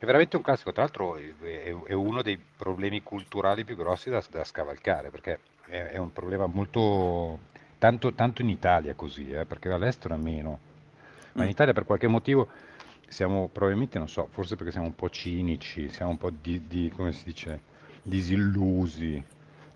È veramente un classico, tra l'altro è, è uno dei problemi culturali più grossi da, da scavalcare, perché è, è, un problema molto, tanto, tanto in Italia così, eh, perché all'estero è meno, ma in mm. Italia per qualche motivo siamo probabilmente, non so, forse perché siamo un po' cinici, siamo un po' di, di come si dice, disillusi,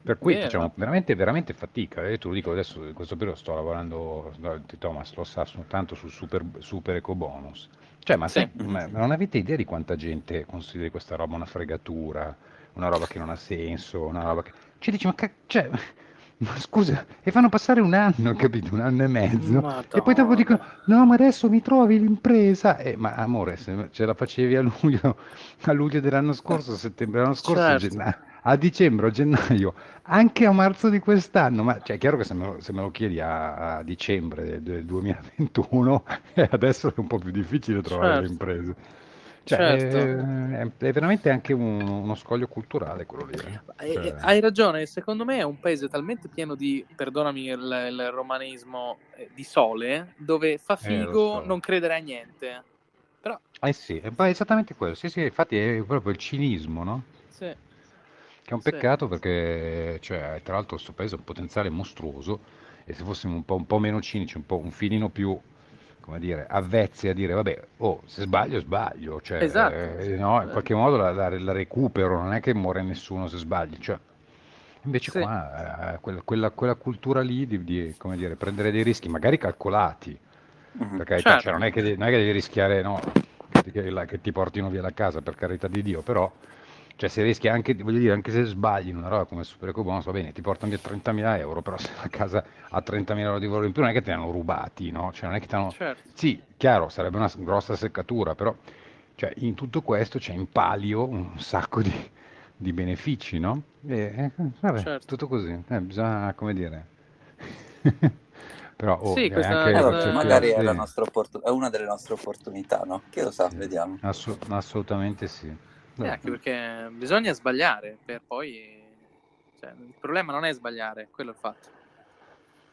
per cui Vero. facciamo veramente, veramente fatica. Io te lo dico adesso, in questo periodo sto lavorando, Thomas lo sa, tanto sul super, super eco bonus. Cioè, ma, sì. se, ma non avete idea di quanta gente consideri questa roba una fregatura, una roba che non ha senso, una roba che... Cioè, dici, ma, ca... cioè, ma scusa, e fanno passare un anno, capito? Un anno e mezzo. Madonna. E poi dopo dicono, no, ma adesso mi trovi l'impresa. Eh, ma amore, se ce la facevi a luglio, a luglio dell'anno scorso, a settembre dell'anno scorso, certo. gennaio a dicembre o gennaio, anche a marzo di quest'anno, ma cioè, è chiaro che se me lo, se me lo chiedi a, a, dicembre del 2021, eh, adesso è un po' più difficile trovare certo. le imprese. Cioè, certo. è, è, veramente anche un, uno scoglio culturale quello lì. Eh. Cioè... Hai ragione, secondo me è un paese talmente pieno di, perdonami il, il romanismo, eh, di sole, dove fa eh, figo so. non credere a niente. Però... Eh sì, è esattamente quello. Sì, sì, infatti è proprio il cinismo, no? Sì. Che è un peccato perché, cioè, tra l'altro, questo paese ha un potenziale mostruoso e se fossimo un po', un po' meno cinici, un, po', un filino più come dire, avvezzi a dire vabbè, oh, se sbaglio sbaglio, cioè, esatto. eh, no, in qualche modo la, la, la, recupero, non è che muore nessuno se sbagli, cioè, invece sì. qua eh, quella, quella, quella, cultura lì di, di dire, prendere dei rischi, magari calcolati, mm-hmm. perché certo. cioè, non, è che, non, è che, devi rischiare no, che, che, ti portino via la casa, per carità di Dio, però cioè se rischi anche, voglio dire, anche se sbagli in una roba come Super Eco Bonus, va bene, ti portano via 30.000 euro, però se la casa ha 30.000 euro di valore in più non è che te ne hanno rubati, no? Cioè non è che ti hanno... Certo. Sì, chiaro, sarebbe una grossa seccatura, però cioè, in tutto questo c'è in palio un sacco di, di benefici, no? E, eh, vabbè, certo. tutto così, eh, bisogna, come dire... però oh, sì, questa, anche, allora, magari è, opportun- è, una delle nostre opportunità, no? Che lo sa, sì. vediamo. Assu- assolutamente sì. Eh, anche perché bisogna sbagliare per poi... Cioè, il problema non è sbagliare, quello è il fatto.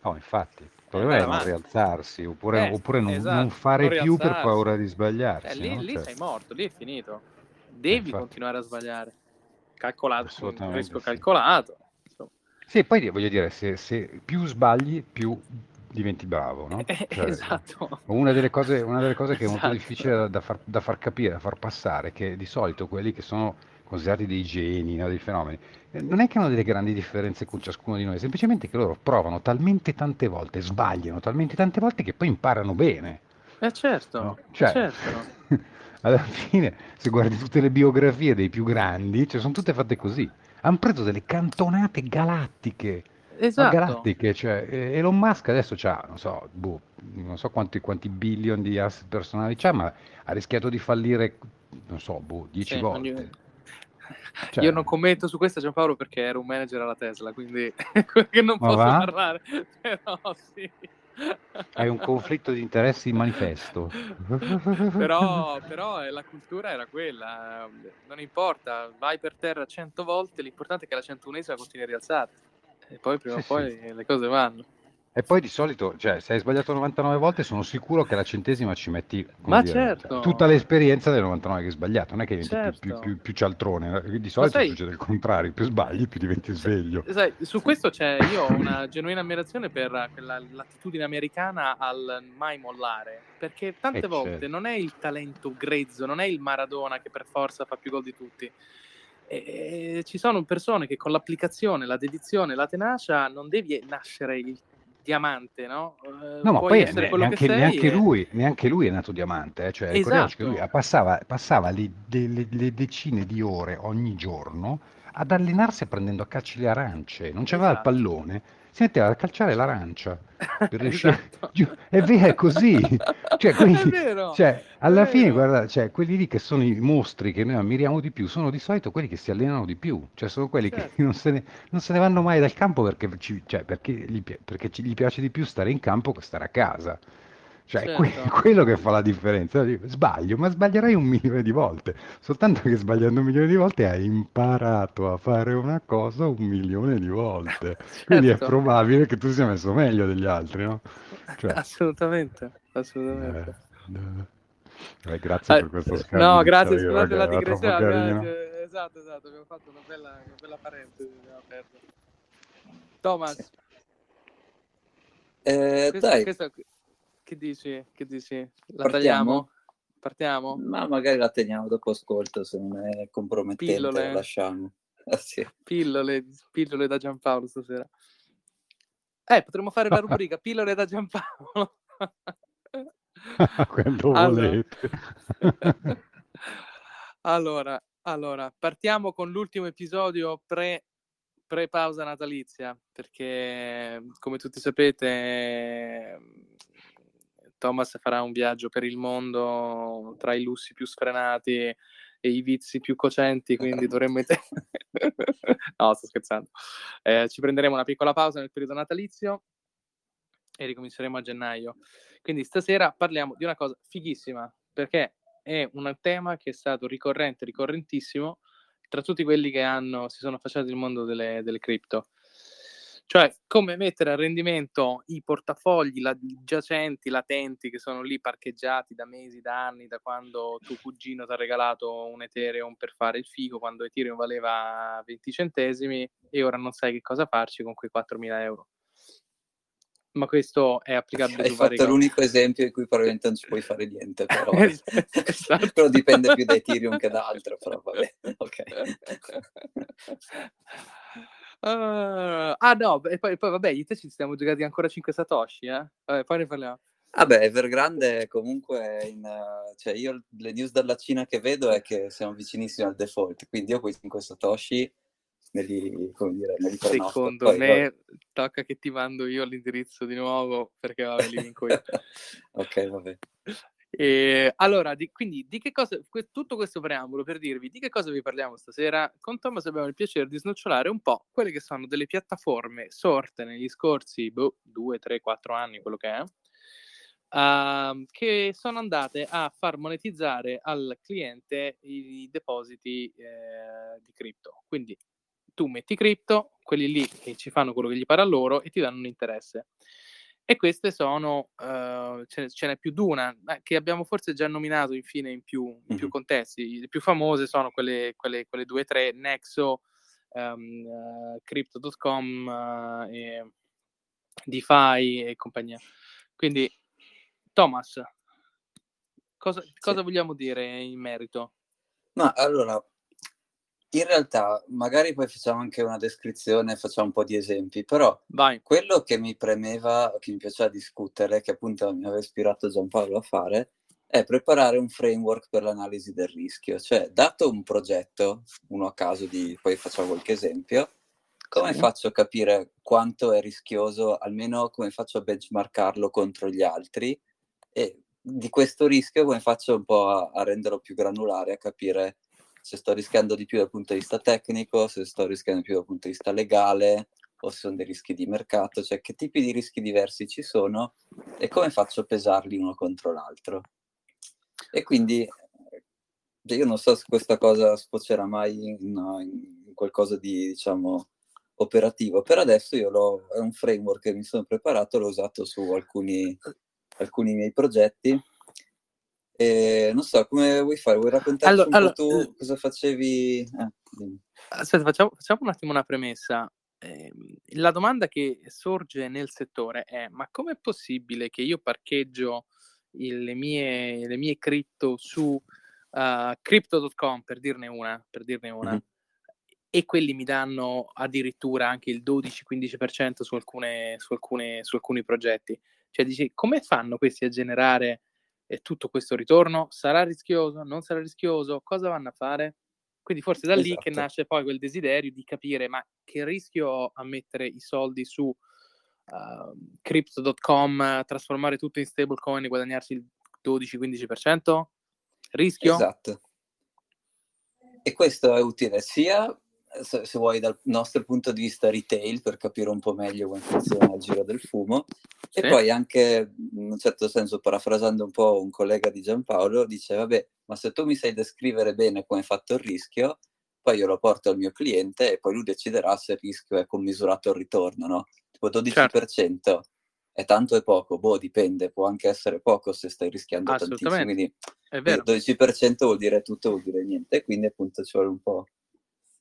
No, infatti, il problema eh, è non rialzarsi, oppure, eh, oppure non, esatto, non, fare non più per paura di sbagliarsi. Eh, lì, no? lì cioè... sei morto, lì è finito. Devi infatti. continuare a sbagliare. Calcolato, un rischio sì. calcolato. Insomma. Sì, poi voglio dire, se, se più sbagli, più diventi bravo, no? Eh, cioè, esatto. Una delle cose, una delle cose che esatto. è molto esatto. difficile da far, da far, capire, da far passare, è che di solito quelli che sono considerati dei geni, no, dei fenomeni, eh, non è che hanno delle grandi differenze con ciascuno di noi, semplicemente che loro provano talmente tante volte, sbagliano talmente tante volte che poi imparano bene. Eh certo, no? cioè, certo. alla fine, se guardi tutte le biografie dei più grandi, cioè, sono tutte fatte così. Hanno preso delle cantonate galattiche esatto. galattiche. Cioè, Elon Musk adesso ha, non so, boh, non so quanti, quanti billion di asset personali c'ha, ma ha rischiato di fallire, non so, boh, 10 sì, volte. Io... Cioè... io... non commento su questo Giampaolo perché ero un manager alla Tesla, quindi non posso va? parlare. Però sì. Hai un conflitto di interessi in manifesto. però, però la cultura era quella, non importa, vai per terra cento volte, l'importante è che la centunesima continui a rialzarti e poi prima o poi sì. le cose vanno. E poi di solito, cioè, se hai sbagliato 99 volte, sono sicuro che la centesima ci metti Ma dire, certo. cioè, tutta l'esperienza delle 99 che hai sbagliato, non è che diventi certo. più, più, più, cialtrone, di solito sai, succede il contrario, più sbagli, più diventi sveglio. Sai, su questo c'è, io ho una genuina ammirazione per quella, l'attitudine americana al mai mollare, perché tante eh, volte certo. non è il talento grezzo, non è il Maradona che per forza fa più gol di tutti e ci sono persone che con l'applicazione, la dedizione, la tenacia non devi nascere il diamante, no? Uh, no, ma poi neanche, neanche, lui, neanche, lui, è nato diamante, eh? cioè, esatto. che lui passava, passava le, le, le, decine di ore ogni giorno ad allenarsi prendendo a calci le arance, non c'aveva esatto. il pallone, si metteva a calciare l'arancia per riuscire esatto. è vero è così. Cioè, quelli, è vero, cioè, alla fine guarda cioè, quelli lì che sono i mostri che noi ammiriamo di più sono di solito quelli che si allenano di più. Cioè sono quelli certo. che non se, ne, non se, ne, vanno mai dal campo perché, ci, cioè, perché, gli, perché gli piace di più stare in campo che stare a casa cioè, certo. que- quello che fa la differenza. Sbaglio, ma sbaglierai un milione di volte. Soltanto che sbagliando un milione di volte hai imparato a fare una cosa un milione di volte. Certo. Quindi è probabile che tu sia messo meglio degli altri, no? Cioè, assolutamente, assolutamente. Eh, Eh, grazie eh, per questo scambio. No, grazie, scusate la digressione. Esatto, esatto, abbiamo fatto una bella, una bella parentesi. Thomas. Eh, questo, dai. Questo, che dici? Che dici? La Partiamo? tagliamo? Partiamo? Ma magari la teniamo dopo ascolto, se non è compromettente pillole. la lasciamo. Ah, sì. pillole, pillole da Giampaolo stasera. Eh, potremmo fare la rubrica pillole da Giampaolo. Quando volete. allora, allora, partiamo con l'ultimo episodio pre, pre pausa natalizia, perché come tutti sapete Thomas farà un viaggio per il mondo tra i lussi più sfrenati e i vizi più cocenti, quindi dovremmo... no, sto scherzando. Eh, ci prenderemo una piccola pausa nel periodo natalizio e ricominceremo a gennaio. Quindi stasera parliamo di una cosa fighissima, perché è un tema che è stato ricorrente, ricorrentissimo, tra tutti quelli che hanno, si sono affacciati nel mondo delle, delle cripto. Cioè, come mettere a rendimento i portafogli la, giacenti, latenti, che sono lì parcheggiati da mesi, da anni, da quando tuo cugino ti ha regalato un Ethereum per fare il figo, quando Ethereum valeva 20 centesimi, e ora non sai che cosa farci con quei 4.000 euro. Ma questo è applicabile Hai su fatto l'unico esempio in cui probabilmente non ci puoi fare niente, però, esatto. però dipende più da Ethereum che da altro, però vabbè, ok. Uh, ah no, e poi, poi vabbè, io te ci stiamo giocati ancora 5 Satoshi, eh? Vabbè, poi ne parliamo. Vabbè, Evergrande comunque, in, uh, cioè io le news dalla Cina che vedo è che siamo vicinissimi al default, quindi io quei 5 Satoshi me li, come dire, me li Secondo poi, me vabbè. tocca che ti mando io l'indirizzo di nuovo perché vabbè, li vinco io. ok, vabbè. E, allora, di, quindi di che cosa, tutto questo preambolo per dirvi di che cosa vi parliamo stasera. Con Thomas abbiamo il piacere di snocciolare un po' quelle che sono delle piattaforme sorte negli scorsi 2, 3, 4 anni, quello che è, uh, che sono andate a far monetizzare al cliente i, i depositi eh, di cripto. Quindi tu metti cripto, quelli lì che ci fanno quello che gli pare a loro e ti danno un interesse. E queste sono, uh, ce, ce, n'è più di una, che abbiamo forse già nominato infine in più, in più contesti. Le più famose sono quelle, quelle, quelle due o tre, Nexo, um, uh, Crypto.com, uh, e DeFi e compagnia. Quindi, Thomas, cosa, cosa vogliamo dire in merito? Ma allora, in realtà, magari poi facciamo anche una descrizione, facciamo un po' di esempi, però Vai. quello che mi premeva, che mi piaceva discutere, che appunto mi aveva ispirato Giampaolo a fare, è preparare un framework per l'analisi del rischio. Cioè, dato un progetto, uno a caso di, poi facciamo qualche esempio, come sì. faccio a capire quanto è rischioso, almeno come faccio a benchmarkarlo contro gli altri e di questo rischio come faccio un po' a, a renderlo più granulare, a capire se sto rischiando di più dal punto di vista tecnico, se sto rischiando di più dal punto di vista legale o se sono dei rischi di mercato, cioè che tipi di rischi diversi ci sono e come faccio a pesarli uno contro l'altro. E quindi cioè, io non so se questa cosa sfocerà mai in, in qualcosa di, diciamo, operativo. Per adesso io l'ho, è un framework che mi sono preparato, l'ho usato su alcuni, alcuni miei progetti e non so, come vuoi fare? Vuoi raccontarci allora, un allora, po' tu cosa facevi? Eh, aspetta, facciamo, facciamo, un attimo una premessa. Eh, la domanda che sorge nel settore è: ma com'è possibile che io parcheggio il, le, mie, le mie cripto su uh, crypto.com per dirne una, per dirne una mm-hmm. e quelli mi danno addirittura anche il 12-15% su, alcune, su, alcune, su alcuni progetti? Cioè, dici, come fanno questi a generare e tutto questo ritorno sarà rischioso, non sarà rischioso, cosa vanno a fare? Quindi forse da lì che esatto. nasce poi quel desiderio di capire ma che rischio ho a mettere i soldi su uh, crypto.com, trasformare tutto in stablecoin e guadagnarsi il 12-15%? Rischio? Esatto. E questo è utile sia se, se, vuoi dal nostro punto di vista retail per capire un po' meglio come funziona il giro del fumo sì. e poi anche in un certo senso parafrasando un po' un collega di Giampaolo dice vabbè ma se tu mi sai descrivere bene come hai fatto il rischio poi io lo porto al mio cliente e poi lui deciderà se il rischio è commisurato al ritorno no? tipo 12% certo. è tanto e poco, boh, dipende, può anche essere poco se stai rischiando tantissimo, quindi è vero. 12% vuol dire tutto, vuol dire niente, quindi appunto ci vuole un po'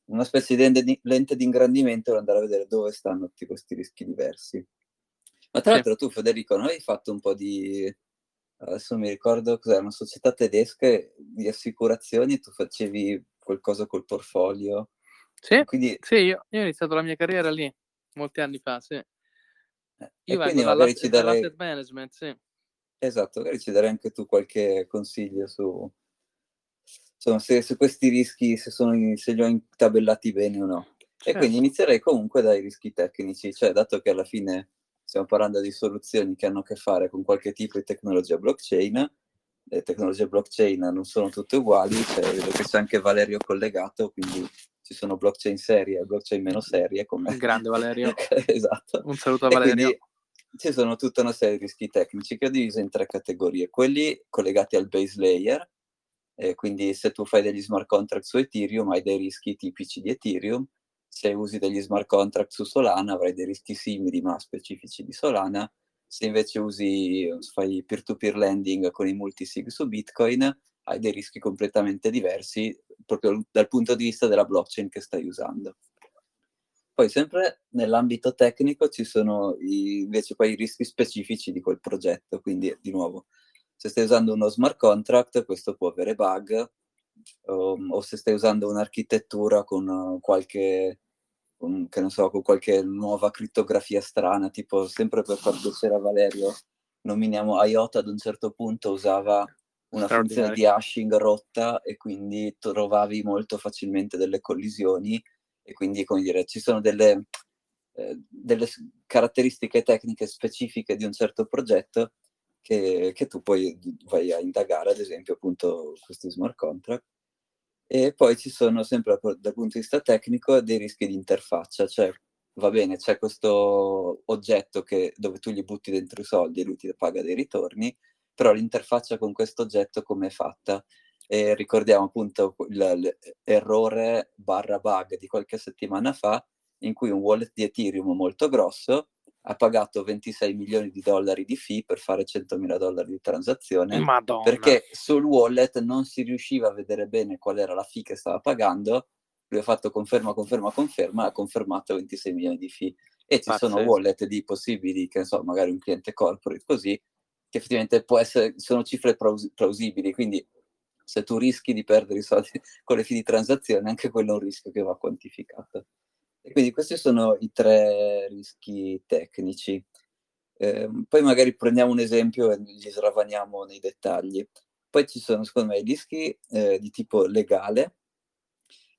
una specie di lente di ingrandimento per andare a vedere dove stanno tutti questi rischi diversi. Ma tra l'altro tu Federico non hai fatto un po' di adesso mi ricordo cos'era una società tedesca di assicurazioni, tu facevi qualcosa col portfolio. Sì, Quindi... sì io, io, ho iniziato la mia carriera lì, molti anni fa, sì. Eh, io vengo dalla, ci darei... management, sì. Esatto, magari ci darei anche tu qualche consiglio su, insomma, se, se, questi rischi, se, sono, se li ho intabellati bene o no. Certo. E quindi certo. inizierei comunque dai rischi tecnici, cioè dato che alla fine stiamo parlando di soluzioni che hanno a che fare con qualche tipo di tecnologia blockchain, le tecnologie blockchain non sono tutte uguali, cioè, vedo che c'è anche Valerio collegato, quindi ci sono blockchain serie e blockchain meno serie. Come... Grande Valerio. esatto. Un saluto a Valerio. ci sono tutta una serie di rischi tecnici che ho diviso in tre categorie. Quelli collegati al base layer, eh, quindi se tu fai degli smart contract su Ethereum hai dei rischi tipici di Ethereum, se usi degli smart contract su Solana avrai dei rischi simili ma specifici di Solana, se invece usi, fai peer-to-peer lending con i multisig su Bitcoin, hai dei rischi completamente diversi proprio dal punto di vista della blockchain che stai usando. Poi sempre nell'ambito tecnico ci sono i, invece poi i rischi specifici di quel progetto, quindi di nuovo se stai usando uno smart contract questo può avere bug. Um, o se stai usando un'architettura con uh, qualche con, che non so, con qualche nuova crittografia strana, tipo sempre per far piacere a Valerio, nominiamo IOTA ad un certo punto usava una funzione di hashing rotta e quindi trovavi molto facilmente delle collisioni e quindi come dire ci sono delle, eh, delle caratteristiche tecniche specifiche di un certo progetto che, che, tu poi vai a indagare ad esempio appunto questi smart contract e poi ci sono sempre dal punto di vista tecnico dei rischi di interfaccia, cioè va bene, c'è questo oggetto che, dove tu gli butti dentro i soldi e lui ti paga dei ritorni, però l'interfaccia con questo oggetto come è fatta? E ricordiamo appunto l'errore barra bug di qualche settimana fa in cui un wallet di Ethereum molto grosso ha pagato 26 milioni di dollari di fee per fare 100 mila dollari di transazione Madonna. perché sul wallet non si riusciva a vedere bene qual era la fee che stava pagando lui ha fatto conferma, conferma, conferma ha confermato 26 milioni di fee e ci Pazzesco. sono wallet di possibili che ne so, magari un cliente corporate così che effettivamente può essere, sono cifre plausibili quindi se tu rischi di perdere i soldi con le fee di transazione anche quello è un rischio che va quantificato e quindi questi sono i tre rischi tecnici. Eh, poi magari prendiamo un esempio e li sravaniamo nei dettagli. Poi ci sono, secondo me, i rischi eh, di tipo legale.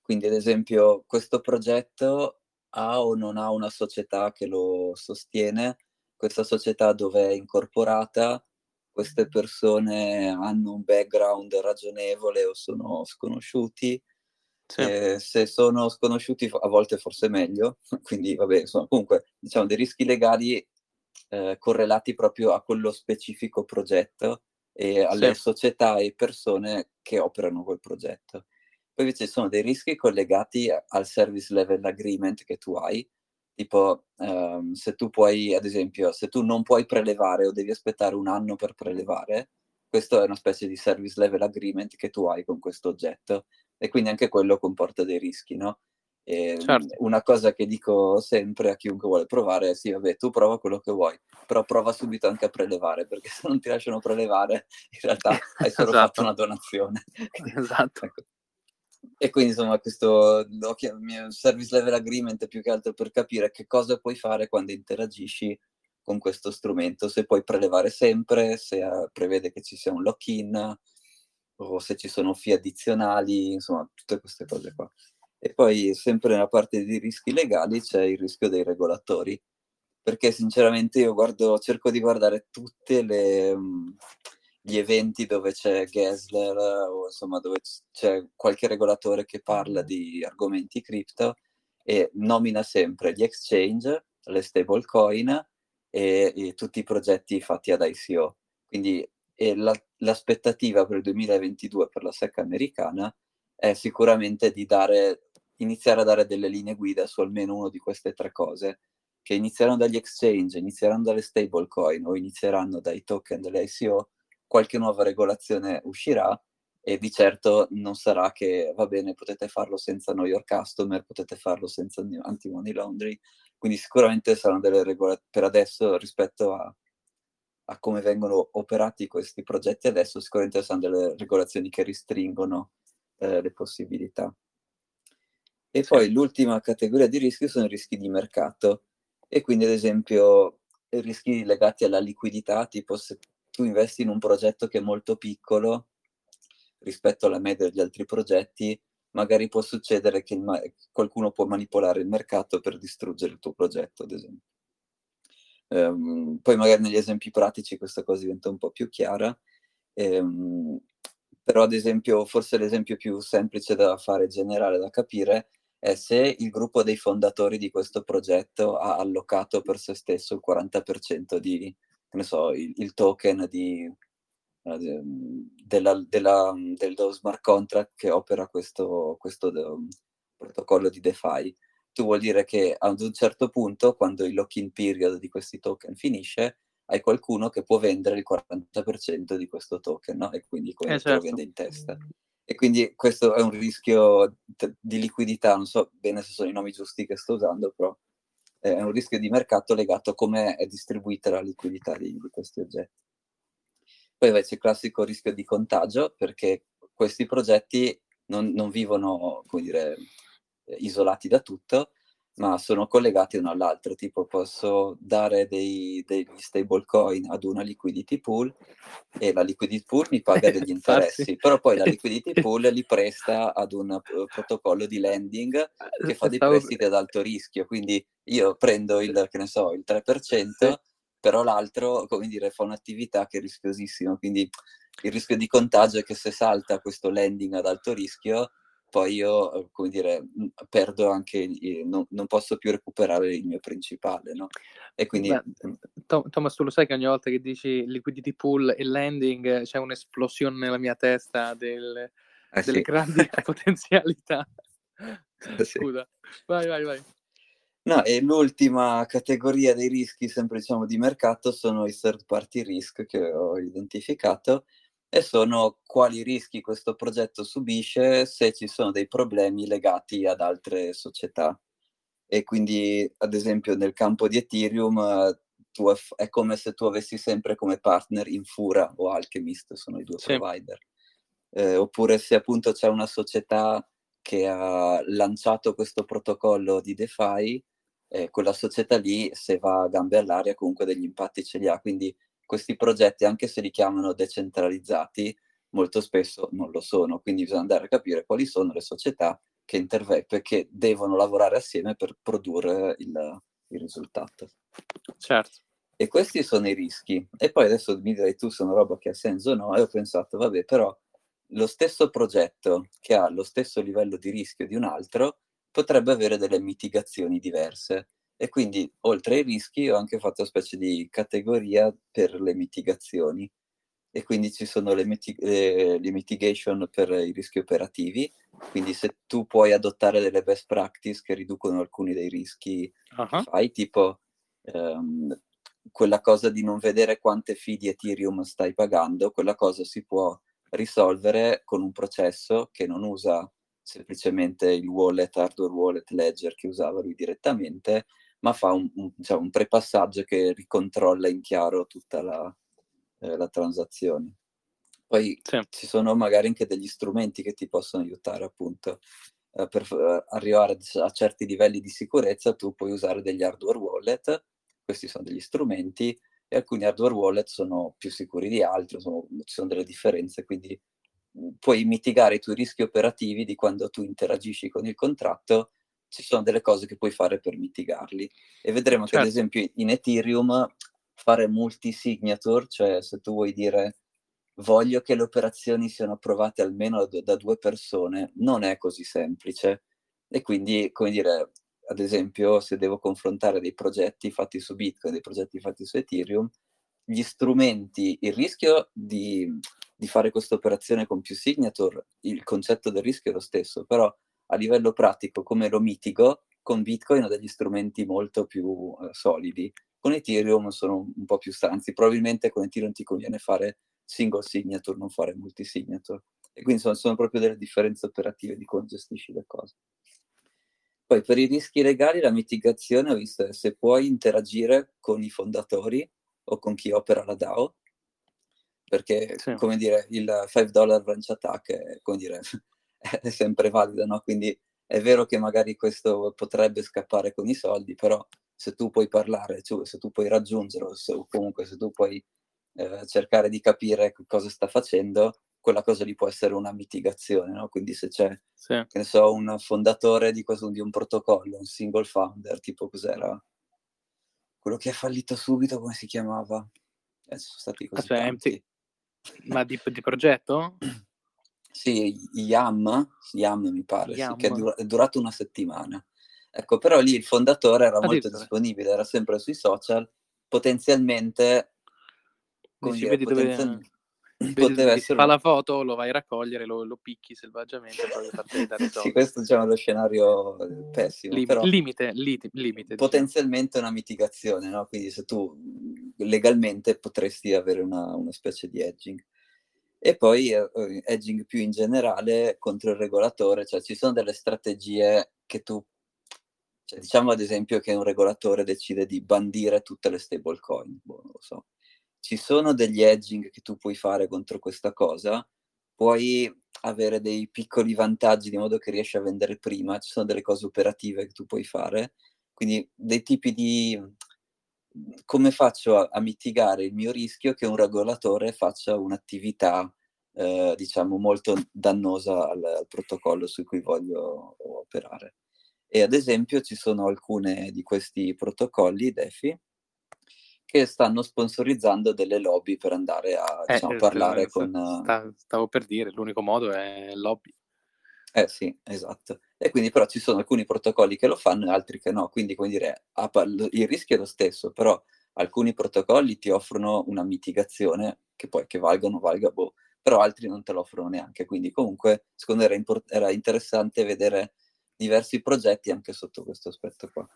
Quindi, ad esempio, questo progetto ha o non ha una società che lo sostiene, questa società dove è incorporata, queste persone hanno un background ragionevole o sono sconosciuti, sì. Eh, se sono sconosciuti a volte forse meglio, quindi vabbè, insomma, comunque diciamo dei rischi legali eh, correlati proprio a quello specifico progetto e alle sì. società e persone che operano quel progetto. Poi invece ci sono dei rischi collegati al service level agreement che tu hai, tipo um, se tu puoi, ad esempio, se tu non puoi prelevare o devi aspettare un anno per prelevare, questo è una specie di service level agreement che tu hai con questo oggetto e quindi anche quello comporta dei rischi, no? E certo. Una cosa che dico sempre a chiunque vuole provare è sì, vabbè, tu prova quello che vuoi, però prova subito anche a prelevare, perché se non ti lasciano prelevare, in realtà hai solo esatto. fatto una donazione. esatto. Ecco. E quindi insomma questo mio service level agreement è più che altro per capire che cosa puoi fare quando interagisci con questo strumento, se puoi prelevare sempre, se uh, prevede che ci sia un lock-in, o se ci sono fee addizionali, insomma, tutte queste cose qua. E poi sempre nella parte di rischi legali c'è il rischio dei regolatori, perché sinceramente io guardo, cerco di guardare tutti gli eventi dove c'è Gessler o insomma dove c'è qualche regolatore che parla di argomenti cripto e nomina sempre gli exchange, le stablecoin e, e tutti i progetti fatti ad ICO. Quindi e la, l'aspettativa per il 2022 per la SEC americana è sicuramente di dare, iniziare a dare delle linee guida su almeno una di queste tre cose che inizieranno dagli exchange, inizieranno dalle stablecoin o inizieranno dai token delle ICO, qualche nuova regolazione uscirà e di certo non sarà che va bene, potete farlo senza know your customer, potete farlo senza anti-money laundry, quindi sicuramente saranno delle regole per adesso rispetto a, a, come vengono operati questi progetti adesso, sicuramente saranno delle regolazioni che restringono eh, le possibilità. E poi l'ultima categoria di rischi sono i rischi di mercato e quindi ad esempio i rischi legati alla liquidità, tipo se tu investi in un progetto che è molto piccolo rispetto alla media degli altri progetti, magari può succedere che ma- qualcuno può manipolare il mercato per distruggere il tuo progetto, ad esempio. Um, poi magari negli esempi pratici questa cosa diventa un po' più chiara, um, però ad esempio forse l'esempio più semplice da fare, generale da capire, è se il gruppo dei fondatori di questo progetto ha allocato per se stesso il 40% di, ne so, il, il token di, uh, della, della, dello smart contract che opera questo, questo um, protocollo di DeFi. Tu vuol dire che ad un certo punto, quando il lock-in period di questi token finisce, hai qualcuno che può vendere il 40% di questo token, no? E quindi come eh, certo. lo vende in testa. E quindi questo è un rischio t- di liquidità, non so bene se sono i nomi giusti che sto usando, però è un rischio di mercato legato a come è distribuita la liquidità di, di questi oggetti. Poi invece il classico rischio di contagio, perché questi progetti non, non vivono, come dire, isolati da tutto, ma sono collegati uno all'altro, tipo posso dare dei, degli stable coin ad una liquidity pool e la liquidity pool mi paga degli interessi, però poi la liquidity pool li presta ad un uh, protocollo di lending che fa dei prestiti ad alto rischio, quindi io prendo il, che ne so, il 3%, però l'altro, come dire, fa un'attività che è rischiosissima, quindi il rischio di contagio è che se salta questo lending ad alto rischio, poi io, eh, come dire, perdo anche, non, non posso più recuperare il mio principale, no? E quindi... Beh, Thomas, tu lo sai che ogni volta che dici liquidity pool e lending c'è un'esplosione nella mia testa del, eh delle sì. grandi potenzialità. Eh sì. Scusa, vai, vai, vai. No, e l'ultima categoria dei rischi, sempre diciamo di mercato, sono i third party risk che ho identificato e sono quali rischi questo progetto subisce se ci sono dei problemi legati ad altre società. E quindi, ad esempio, nel campo di Ethereum tu, è come se tu avessi sempre come partner Infura o Alchemist, sono i due sì. provider. Eh, oppure se appunto c'è una società che ha lanciato questo protocollo di DeFi, eh, quella società lì, se va a gambe all'aria, comunque degli impatti ce li ha. Quindi questi progetti, anche se li chiamano decentralizzati, molto spesso non lo sono, quindi bisogna andare a capire quali sono le società che intervengono, che devono lavorare assieme per produrre il, il risultato. Certo. E questi sono i rischi. E poi adesso mi direi tu sono roba che ha senso o no, e ho pensato, vabbè, però lo stesso progetto che ha lo stesso livello di rischio di un altro potrebbe avere delle mitigazioni diverse. E quindi, oltre ai rischi, ho anche fatto una specie di categoria per le mitigazioni. E quindi ci sono le, miti- le, le mitigation per i rischi operativi. Quindi, se tu puoi adottare delle best practice che riducono alcuni dei rischi uh-huh. fai, tipo um, quella cosa di non vedere quante fee di Ethereum stai pagando, quella cosa si può risolvere con un processo che non usa semplicemente il wallet, hardware wallet, ledger che usava lui direttamente, ma fa un, un, diciamo, un prepassaggio che ricontrolla in chiaro tutta la, eh, la transazione. Poi sì. ci sono magari anche degli strumenti che ti possono aiutare appunto eh, per uh, arrivare a certi livelli di sicurezza, tu puoi usare degli hardware wallet, questi sono degli strumenti e alcuni hardware wallet sono più sicuri di altri, sono, ci sono delle differenze, quindi mhmm, puoi mitigare i tuoi rischi operativi di quando tu interagisci con il contratto ci sono delle cose che puoi fare per mitigarli. E vedremo certo. che, ad certo. esempio, in Ethereum fare multi-signature, cioè se tu vuoi dire voglio che le operazioni siano approvate almeno da, da due persone, non è così semplice. E quindi, come dire, ad esempio, se devo confrontare dei progetti fatti su Bitcoin, dei progetti fatti su Ethereum, gli strumenti, il rischio di, di fare questa operazione con più signature, il concetto del rischio è lo stesso, però a livello pratico come lo mitigo, con Bitcoin ho degli strumenti molto più uh, solidi. Con Ethereum sono un po' più stanzi. Probabilmente con Ethereum ti conviene fare single signature, non fare multi-signature. E quindi sono, sono proprio delle differenze operative di come gestisci le cose. Poi per i rischi legali la mitigazione ho visto se puoi interagire con i fondatori o con chi opera la DAO, perché sì. come dire il 5 dollar branch attack è, come dire, è sempre valido, no? quindi è vero che magari questo potrebbe scappare con i soldi, però se tu puoi parlare, se tu puoi raggiungerlo, se, o comunque se tu puoi eh, cercare di capire cosa sta facendo, quella cosa lì può essere una mitigazione, no? Quindi se c'è, sì. che ne so, un fondatore di, questo, di un protocollo, un single founder, tipo cos'era? Quello che è fallito subito, come si chiamava? Eh, sono stati così Aspetta, Ma di, di, progetto? Sì, YAM, YAM mi pare, Yam. Sì, che è, dur- è, durato una settimana. Ecco, però lì il fondatore era molto disponibile, era sempre sui social, potenzialmente... Come dire, potenzialmente... Poteva essere... fa la foto, lo vai a raccogliere, lo, lo picchi selvaggiamente sì, questo diciamo, è lo scenario pessimo. Lim- però limite, limite, limite diciamo. Potenzialmente diciamo. una mitigazione, no? Quindi se tu legalmente potresti avere una, una specie di edging. E poi eh, edging più in generale contro il regolatore, cioè ci sono delle strategie che tu cioè, diciamo ad esempio che un regolatore decide di bandire tutte le stablecoin, boh, non lo so. Ci sono degli edging che tu puoi fare contro questa cosa, puoi avere dei piccoli vantaggi di modo che riesci a vendere prima, ci sono delle cose operative che tu puoi fare, quindi dei tipi di come faccio a, a mitigare il mio rischio che un regolatore faccia un'attività eh, diciamo molto dannosa al, al protocollo su cui voglio operare. E ad esempio ci sono alcune di questi protocolli DeFi che stanno sponsorizzando delle lobby per andare a eh, diciamo, parlare eh, con... Stavo per dire, l'unico modo è lobby. Eh sì, esatto. E quindi però ci sono alcuni protocolli che lo fanno e altri che no, quindi come dire, il rischio è lo stesso, però alcuni protocolli ti offrono una mitigazione che poi che valgono, valga, boh, però altri non te lo offrono neanche, quindi comunque secondo me era, import- era interessante vedere diversi progetti anche sotto questo aspetto qua.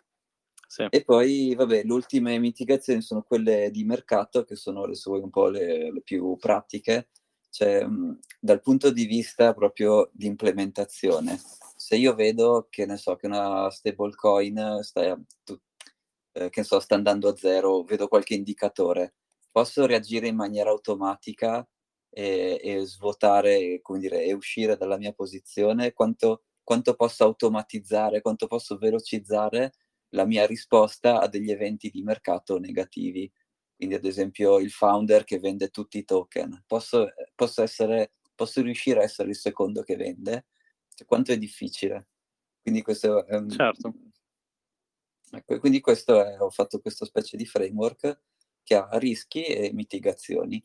Sì. E poi, vabbè, le ultime mitigazioni sono quelle di mercato, che sono se vuoi, un po' le, le più pratiche, cioè mh, dal punto di vista proprio di implementazione. Se io vedo che ne so che una stablecoin sta, eh, so, sta andando a zero, vedo qualche indicatore, posso reagire in maniera automatica e, e svuotare, come dire, e uscire dalla mia posizione, quanto, quanto posso automatizzare, quanto posso velocizzare la mia risposta a degli eventi di mercato negativi. Quindi, ad esempio, il founder che vende tutti i token. Posso, posso, essere, posso riuscire a essere il secondo che vende? Cioè, quanto è difficile? Quindi questo è un... Certo. Ecco, quindi questo è, ho fatto questa specie di framework che ha rischi e mitigazioni.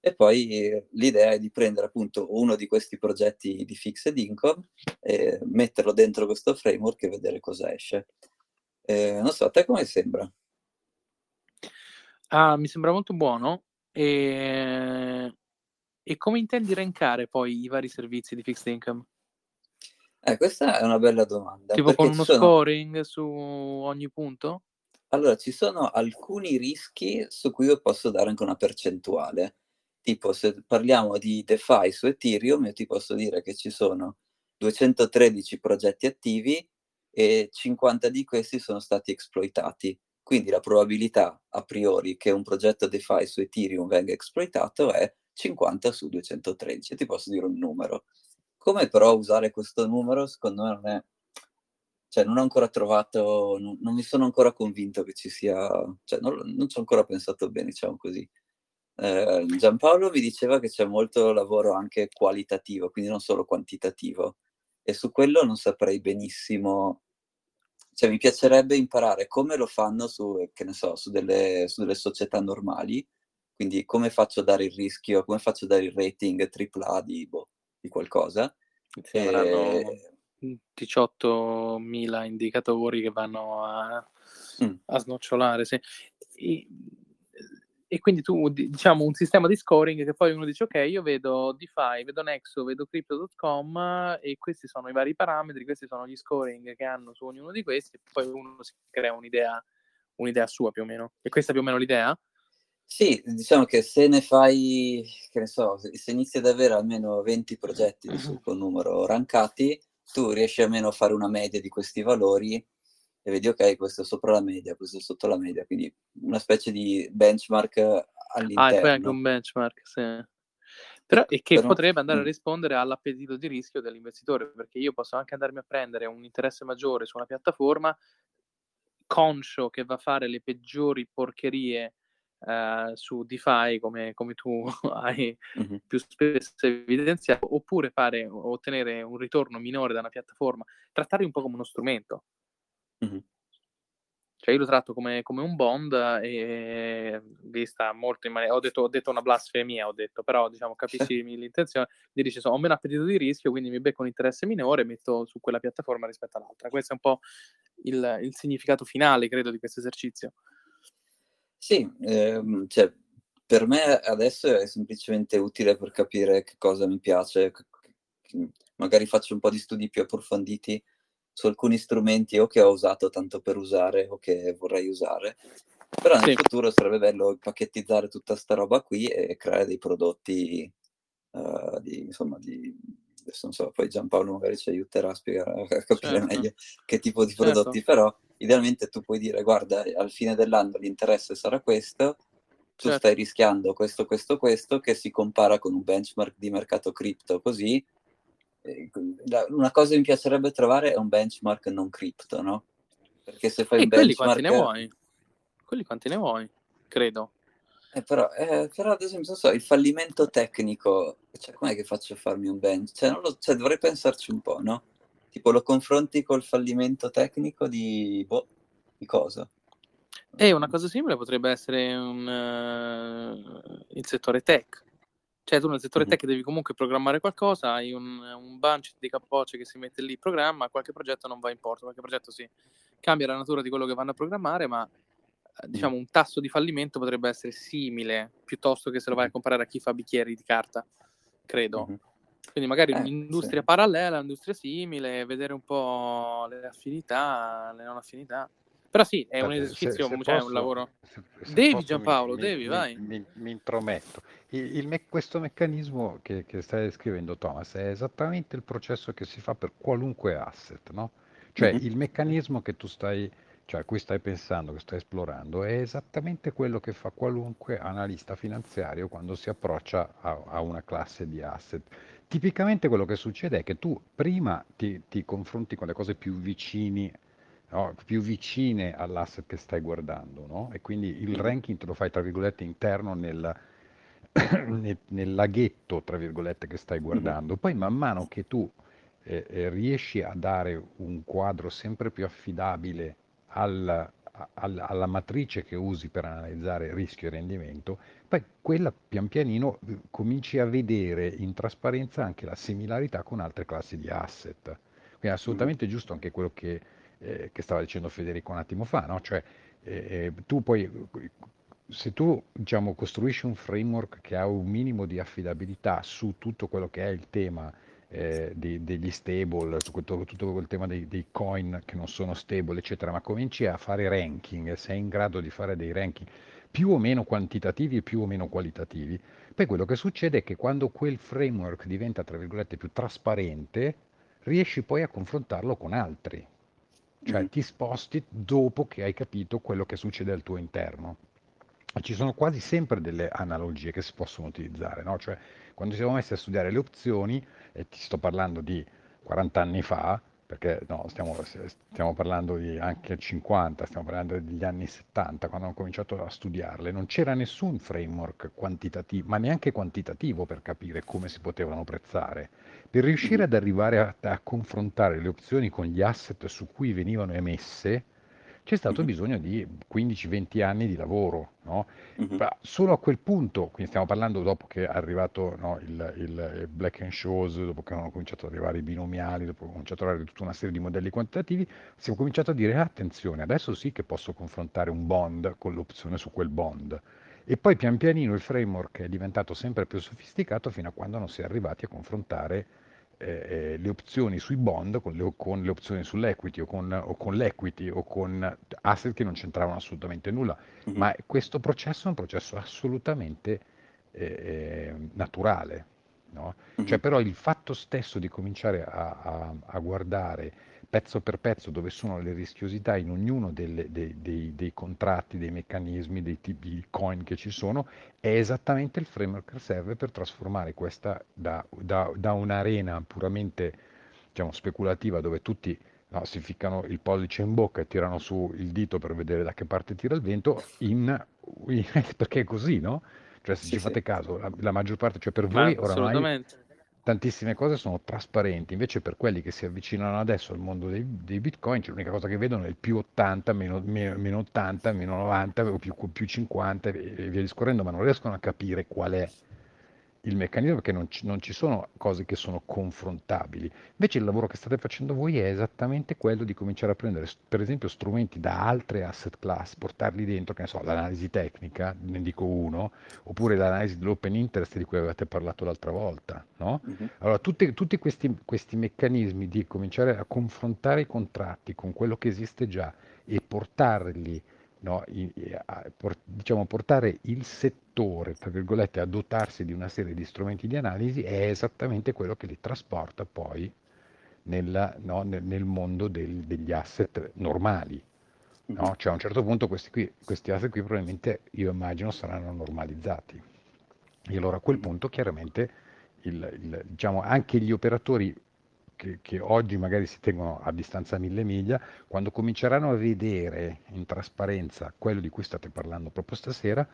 E poi l'idea è di prendere appunto uno di questi progetti di fixed income e metterlo dentro questo framework e vedere cosa esce. Eh, non so, a te come sembra? Ah, mi sembra molto buono. E... e come intendi rankare poi i vari servizi di fixed income? Eh, questa è una bella domanda. Tipo con uno sono... scoring su ogni punto? Allora, ci sono alcuni rischi su cui io posso dare anche una percentuale. Tipo, se parliamo di DeFi su Ethereum, io ti posso dire che ci sono 213 progetti attivi e 50 di questi sono stati esploitati. Quindi la probabilità a priori che un progetto DeFi su Ethereum venga esploitato è 50 su 213. Ti posso dire un numero. Come però usare questo numero, secondo me non è... Cioè, non ho ancora trovato, non, non mi sono ancora convinto che ci sia... Cioè, non, non ci ho ancora pensato bene, diciamo così. Eh, Giampaolo mi diceva che c'è molto lavoro anche qualitativo, quindi non solo quantitativo. E su quello non saprei benissimo cioè mi piacerebbe imparare come lo fanno su, so, su delle, su delle società normali, quindi come faccio a dare il rischio, come faccio a dare il rating AAA di, boh, di qualcosa. Sì, e... 18.000 indicatori che vanno a, mm. a snocciolare, sì. E, e quindi tu, diciamo, un sistema di scoring che poi uno dice, ok, io vedo DeFi, vedo Nexo, vedo Crypto.com e questi sono i vari parametri, questi sono gli scoring che hanno su ognuno di questi e poi uno si crea un'idea, un'idea sua più o meno. E questa è più o meno l'idea? Sì, diciamo che se ne fai, che ne so, se inizi ad avere almeno 20 progetti di sul tuo numero rankati, tu riesci almeno a fare una media di questi valori e vedi ok, questo è sopra la media, questo è sotto la media, quindi una specie di benchmark all'interno. Ah, poi anche un benchmark, sì. Però, e che Però, potrebbe andare a mm. rispondere all'appetito di rischio dell'investitore, perché io posso anche andarmi a prendere un interesse maggiore su una piattaforma conscio che va a fare le peggiori porcherie uh, su DeFi, come, come tu hai mm-hmm. più spesso evidenziato, oppure fare, ottenere un ritorno minore da una piattaforma, trattarli un po' come uno strumento. Mh-mh. Cioè io lo tratto come come un bond e vista molto in mani ho detto ho detto una blasfemia, ho detto, però diciamo capisci l'intenzione, mi dici: "So ho meno appetito di rischio, quindi mi becco un interesse minore e metto su quella piattaforma rispetto all'altra." Questo è un po' il il significato finale, credo, di questo esercizio. Sì, ehm, cioè per me adesso è semplicemente utile per capire che cosa mi piace, magari faccio un po' di studi più approfonditi su alcuni strumenti o che ho usato tanto per usare o che vorrei usare. Però nel sì. futuro sarebbe bello pacchettizzare tutta sta roba qui e creare dei prodotti uh, di, insomma, di, adesso non so, poi Giampaolo magari ci aiuterà a spiegare, a capire certo. meglio che tipo di certo. prodotti, certo. però idealmente tu puoi dire guarda, al fine dell'anno l'interesse sarà questo, tu certo. stai rischiando questo, questo, questo, che si compara con un benchmark di mercato cripto così, una cosa che mi piacerebbe trovare è un benchmark non cripto, no? Perché se fai e un quelli benchmark... quanti ne vuoi? Quelli quanti ne vuoi? Credo. Eh, però, eh, però, ad esempio, non so, il fallimento tecnico, cioè, com'è che faccio a farmi un bench? Cioè, lo, cioè, dovrei pensarci un po', no? Tipo, lo confronti col fallimento tecnico di, boh, di cosa? E una cosa simile potrebbe essere un, uh, il settore tech. Cioè, tu nel settore tech devi comunque programmare qualcosa, hai un, un bunch di capocce che si mette lì, programma, qualche progetto non va in porto, qualche progetto si cambia la natura di quello che vanno a programmare, ma eh, diciamo un tasso di fallimento potrebbe essere simile, piuttosto che se lo vai a comparare a chi fa bicchieri di carta, credo. Mm-hmm. Quindi magari eh, un'industria sì. parallela, un'industria simile, vedere un po' le affinità, le non affinità. Però sì, è un esercizio, se, se cioè posso, un lavoro. Se, se devi Giampaolo, mi, devi, mi, vai. Mi, mi intrometto. Il, il me, questo meccanismo che, che, stai descrivendo Thomas è esattamente il processo che si fa per qualunque asset, no? Cioè mm-hmm. il meccanismo che tu stai, cioè a cui stai pensando, che stai esplorando, è esattamente quello che fa qualunque analista finanziario quando si approccia a, a una classe di asset. Tipicamente quello che succede è che tu prima ti, ti confronti con le cose più vicini no? più vicine all'asset che stai guardando, no? e quindi il ranking te lo fai, tra virgolette, interno nel, nel, nel laghetto, tra virgolette, che stai guardando. Poi man mano che tu eh, eh, riesci a dare un quadro sempre più affidabile al, alla matrice che usi per analizzare rischio e rendimento, poi quella pian pianino eh, cominci a vedere in trasparenza anche la similarità con altre classi di asset. Quindi è assolutamente giusto anche quello che eh, che stava dicendo Federico un attimo fa, no? cioè eh, eh, tu poi, se tu diciamo, costruisci un framework che ha un minimo di affidabilità su tutto quello che è il tema eh, di, degli stable, tutto, tutto quel tema dei, dei, coin che non sono stable, eccetera, ma cominci a fare ranking, sei in grado di fare dei ranking più o meno quantitativi e più o meno qualitativi, poi quello che succede è che quando quel framework diventa, tra virgolette, più trasparente, riesci poi a confrontarlo con altri, cioè mm. ti sposti dopo che hai capito quello che succede al tuo interno. Ci sono quasi sempre delle analogie che si possono utilizzare, no? cioè quando siamo messi a studiare le opzioni, e ti sto parlando di 40 anni fa, perché no, stiamo, stiamo, parlando di anche 50, stiamo parlando degli anni 70, quando ho cominciato a studiarle, non c'era nessun framework quantitativo, ma neanche quantitativo per capire come si potevano prezzare. Per riuscire ad arrivare a, a confrontare le opzioni con gli asset su cui venivano emesse, c'è stato mm-hmm. bisogno di 15-20 anni di lavoro. No? Mm-hmm. solo a quel punto, quindi stiamo parlando dopo che è arrivato no, il, il, black and shows, dopo che hanno cominciato ad arrivare i binomiali, dopo che hanno cominciato ad arrivare tutta una serie di modelli quantitativi, siamo cominciato a dire attenzione, adesso sì che posso confrontare un bond con l'opzione su quel bond. E poi pian pianino il framework è diventato sempre più sofisticato fino a quando non si è arrivati a confrontare eh, eh, le opzioni sui bond con le, con le opzioni sull'equity o con, o con, l'equity o con asset che non c'entravano assolutamente nulla. Mm-hmm. Ma questo processo è un processo assolutamente eh, eh naturale. No? Mm-hmm. Cioè, però il fatto stesso di cominciare a, a, a guardare pezzo per pezzo dove sono le rischiosità in ognuno delle, dei, dei, dei, contratti, dei meccanismi, dei tipi di coin che ci sono, è esattamente il framework che serve per trasformare questa da, da, da un'arena puramente diciamo, speculativa dove tutti no, si ficcano il pollice in bocca e tirano su il dito per vedere da che parte tira il vento, in, in, perché è così, no? Cioè se sì, ci fate sì. caso, la, la, maggior parte, cioè per voi oramai tantissime cose sono trasparenti, invece per quelli che si avvicinano adesso al mondo dei, dei bitcoin, cioè l'unica cosa che vedono è il più 80, meno, meno 80, meno 90 o più, più 50 e via discorrendo, ma non riescono a capire qual è il meccanismo perché non ci, non ci, sono cose che sono confrontabili. Invece il lavoro che state facendo voi è esattamente quello di cominciare a prendere, per esempio, strumenti da altre asset class, portarli dentro, che ne so, l'analisi tecnica, ne dico uno, oppure l'analisi dell'open interest di cui avete parlato l'altra volta. No? Uh-huh. Allora, tutti, tutti questi, questi meccanismi di cominciare a confrontare i contratti con quello che esiste già e portarli no, i, a, por, diciamo, portare il settore, tra virgolette, a dotarsi di una serie di strumenti di analisi è esattamente quello che li trasporta poi nella, no, nel, nel, mondo del, degli asset normali. No? Mm-hmm. Cioè a un certo punto questi, qui, questi asset qui probabilmente io immagino saranno normalizzati. E allora a quel punto chiaramente il, il, diciamo, anche gli operatori che, che, oggi magari si tengono a distanza mille miglia, quando cominceranno a vedere in trasparenza quello di cui state parlando proprio stasera,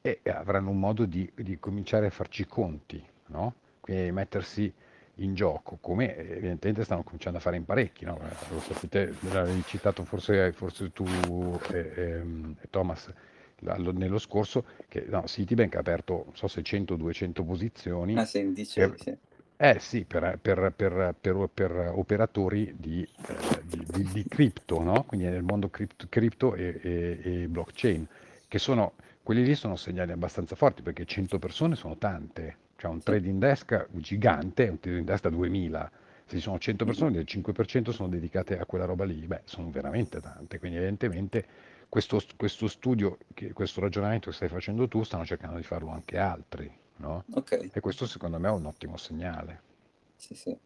e avranno un modo di, di cominciare a farci conti, no? quindi mettersi in gioco, come evidentemente stanno cominciando a fare in parecchi. No? Lo sapete, l'avevi citato forse, forse tu, eh, eh, Thomas, nello scorso, che no, Citibank ha aperto, non so se 100-200 posizioni. Ah, sì, dicevi, sì. Eh sì, per, per, per, per operatori di, eh, di, di, di, cripto, no? quindi nel mondo cripto, cripto e, e, e, blockchain, che sono, quelli lì sono segnali abbastanza forti perché 100 persone sono tante, cioè un trading desk gigante, un trading desk da 2000, se ci sono 100 persone, il 5% sono dedicate a quella roba lì, beh, sono veramente tante, quindi evidentemente questo, questo studio, questo ragionamento che stai facendo tu, stanno cercando di farlo anche altri. No? Okay. E questo secondo me è un ottimo segnale. Sì, sì.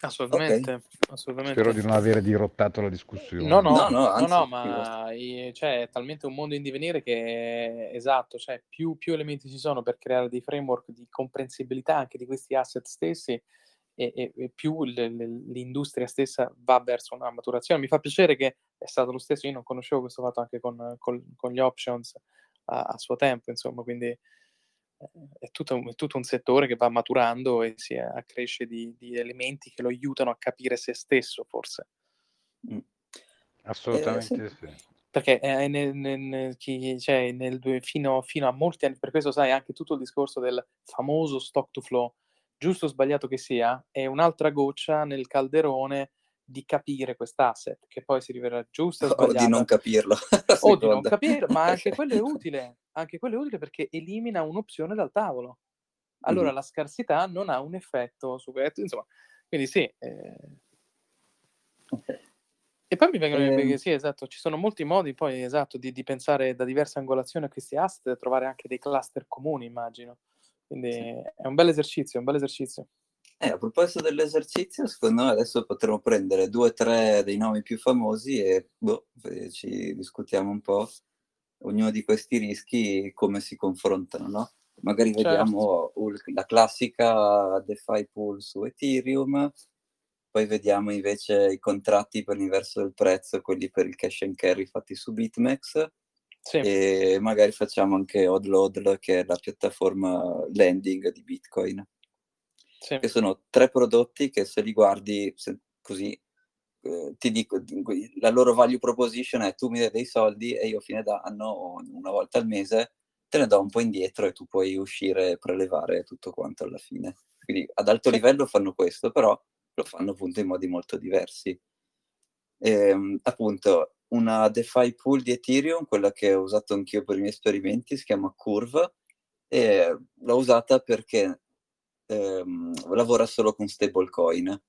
Assolutamente, okay. assolutamente, Spero di non avere dirottato la discussione. No, no, no, no, anzi, no, no ma cioè, è talmente un mondo in divenire che esatto, cioè, più, più, elementi ci sono per creare dei framework di comprensibilità anche di questi asset stessi e, e, e più le, le, l'industria stessa va verso una maturazione. Mi fa piacere che è stato lo stesso, io non conoscevo questo fatto anche con, con, con gli options a, a suo tempo, insomma, quindi è tutto, è tutto, un settore che va maturando e si accresce di, di, elementi che lo aiutano a capire se stesso, forse. Mm. Assolutamente eh, sì. sì. Perché è nel, nel, chi, cioè, nel, fino, fino, a molti anni, per questo sai anche tutto il discorso del famoso stock to flow, giusto o sbagliato che sia, è un'altra goccia nel calderone di capire quest'asset, che poi si rivelerà giusto o. O di non capirlo. o di non capirlo, ma anche quello è utile, anche quello è utile perché elimina un'opzione dal tavolo. Allora mm-hmm. la scarsità non ha un effetto su questo, insomma, quindi sì. Eh... Okay. E poi mi vengono in mente, eh... sì, esatto, ci sono molti modi poi, esatto, di, di, pensare da diverse angolazioni a questi asset e trovare anche dei cluster comuni, immagino. Quindi sì. è un bel esercizio, un bel esercizio. Eh, a proposito dell'esercizio, secondo me adesso potremmo prendere due o tre dei nomi più famosi e boh, ci discutiamo un po' ognuno di questi rischi come si confrontano, no? Magari certo. vediamo la classica DeFi pool su Ethereum, poi vediamo invece i contratti per l'inverso del prezzo, quelli per il cash and carry fatti su BitMEX, sì. e magari facciamo anche Odlodl, che è la piattaforma lending di Bitcoin sì. che sono tre prodotti che se li guardi se, così eh, ti dico, la loro value proposition è tu mi dai dei soldi e io a fine d'anno una volta al mese te ne do un po' indietro e tu puoi uscire e prelevare tutto quanto alla fine. Quindi ad alto sì. livello fanno questo, però lo fanno appunto in modi molto diversi. E, ehm, appunto, una DeFi pool di Ethereum, quella che ho usato anch'io per i miei esperimenti, si chiama Curve, e l'ho usata perché ehm, lavora solo con stablecoin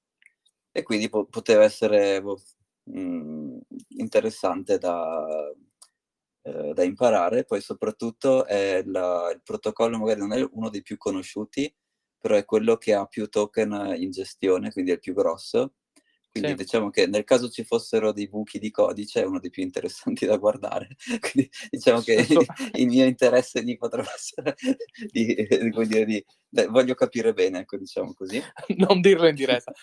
e quindi po- poteva essere boh, mh, mm, interessante da, eh, da, imparare. Poi soprattutto è la, il protocollo magari non è uno dei più conosciuti, però è quello che ha più token in gestione, quindi è il più grosso quindi sì. diciamo che nel caso ci fossero dei buchi di codice è uno dei più interessanti da guardare. Quindi diciamo che il mio interesse di potrebbe essere di, dire, di beh, voglio capire bene, ecco, diciamo così. Non dirlo in diretta.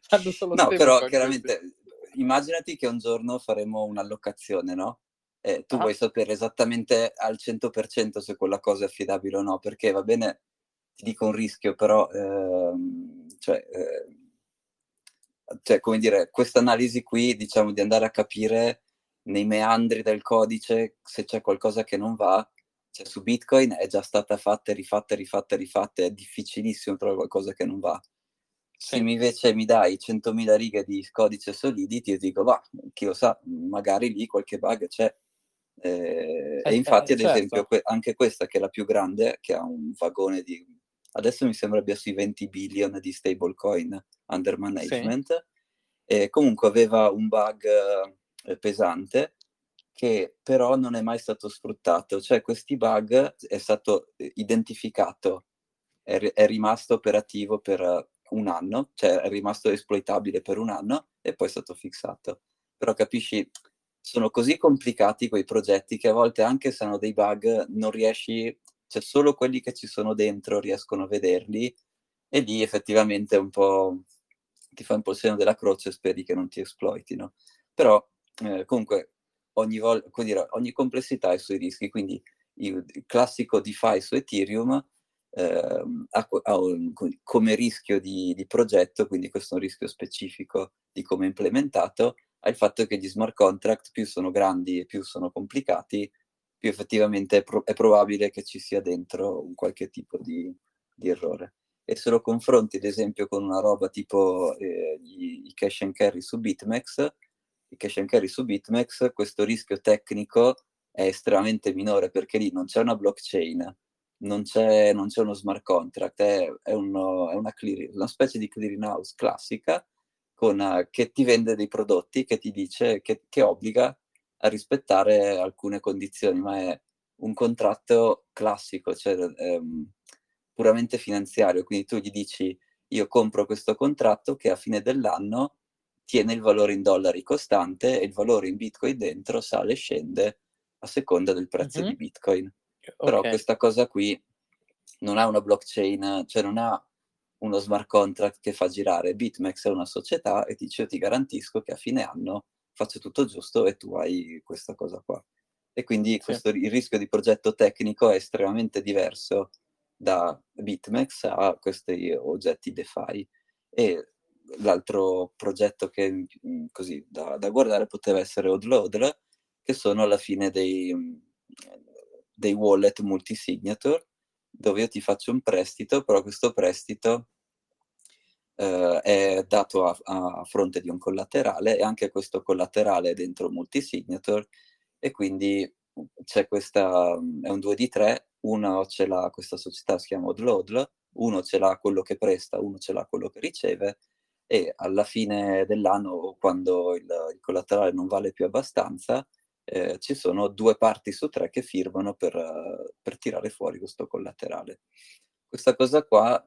Fanno solo no, però chiaramente questi. immaginati che un giorno faremo un'allocazione, no? E tu ah. vuoi sapere esattamente al 100% se quella cosa è affidabile o no, perché va bene ti dico un rischio, però ehm, cioè, eh, cioè, come dire, questa analisi qui, diciamo, di andare a capire nei meandri del codice se c'è qualcosa che non va, cioè su Bitcoin è già stata fatta, rifatta, rifatta, rifatta, è difficilissimo trovare qualcosa che non va. Se invece mi dai 100.000 righe di codice solidity, io dico, va, chi lo sa, magari lì qualche bug c'è. Eh, eh, e infatti, eh, ad certo. esempio, que- anche questa che è la più grande, che ha un vagone di adesso mi sembra abbia sui 20 billion di stablecoin under management, sì. e comunque aveva un bug eh, pesante che però non è mai stato sfruttato, cioè questi bug è stato eh, identificato, è, è rimasto operativo per un anno, cioè è rimasto esploitabile per un anno e poi è stato fissato. Però capisci, sono così complicati quei progetti che a volte anche se hanno dei bug non riesci cioè solo quelli che ci sono dentro riescono a vederli e lì effettivamente un po' ti fa un po' il segno della croce e speri che non ti esploitino. Però eh, comunque ogni, vol- dire, ogni complessità ha i suoi rischi, quindi il, classico DeFi su Ethereum eh, ha, ha un, come rischio di, di, progetto, quindi questo è un rischio specifico di come è implementato, ha il fatto che gli smart contract più sono grandi e più sono complicati, più effettivamente è, pro- è, probabile che ci sia dentro un qualche tipo di, di, errore. E se lo confronti, ad esempio, con una roba tipo eh, i, i cash and carry su BitMEX, i cash and carry su BitMEX, questo rischio tecnico è estremamente minore perché lì non c'è una blockchain, non c'è, non c'è uno smart contract, è, è, uno, è una, clear, una, specie di clearing house classica con, uh, che ti vende dei prodotti, che ti dice, che, che obbliga a rispettare alcune condizioni, ma è un contratto classico, cioè ehm, puramente finanziario. Quindi tu gli dici io compro questo contratto che a fine dell'anno tiene il valore in dollari costante e il valore in bitcoin dentro sale e scende a seconda del prezzo mm-hmm. di bitcoin. Però okay. questa cosa qui non ha una blockchain, cioè non ha uno smart contract che fa girare. BitMEX è una società e dice io ti garantisco che a fine anno faccio tutto giusto e tu hai questa cosa qua. E quindi questo, il rischio di progetto tecnico è estremamente diverso da BitMEX a questi oggetti DeFi. E l'altro progetto che mm, così da, da guardare poteva essere Odlodl, che sono alla fine dei, dei wallet multisignature, dove io ti faccio un prestito, però questo prestito eh, è dato a, a, fronte di un collaterale e anche questo collaterale è dentro multisignature e quindi c'è questa, è un 2 di 3, uno ce l'ha questa società, si chiama Odlodl, uno ce l'ha quello che presta, uno ce l'ha quello che riceve e alla fine dell'anno, quando il, il collaterale non vale più abbastanza, eh, ci sono due parti su tre che firmano per, per tirare fuori questo collaterale. Questa cosa qua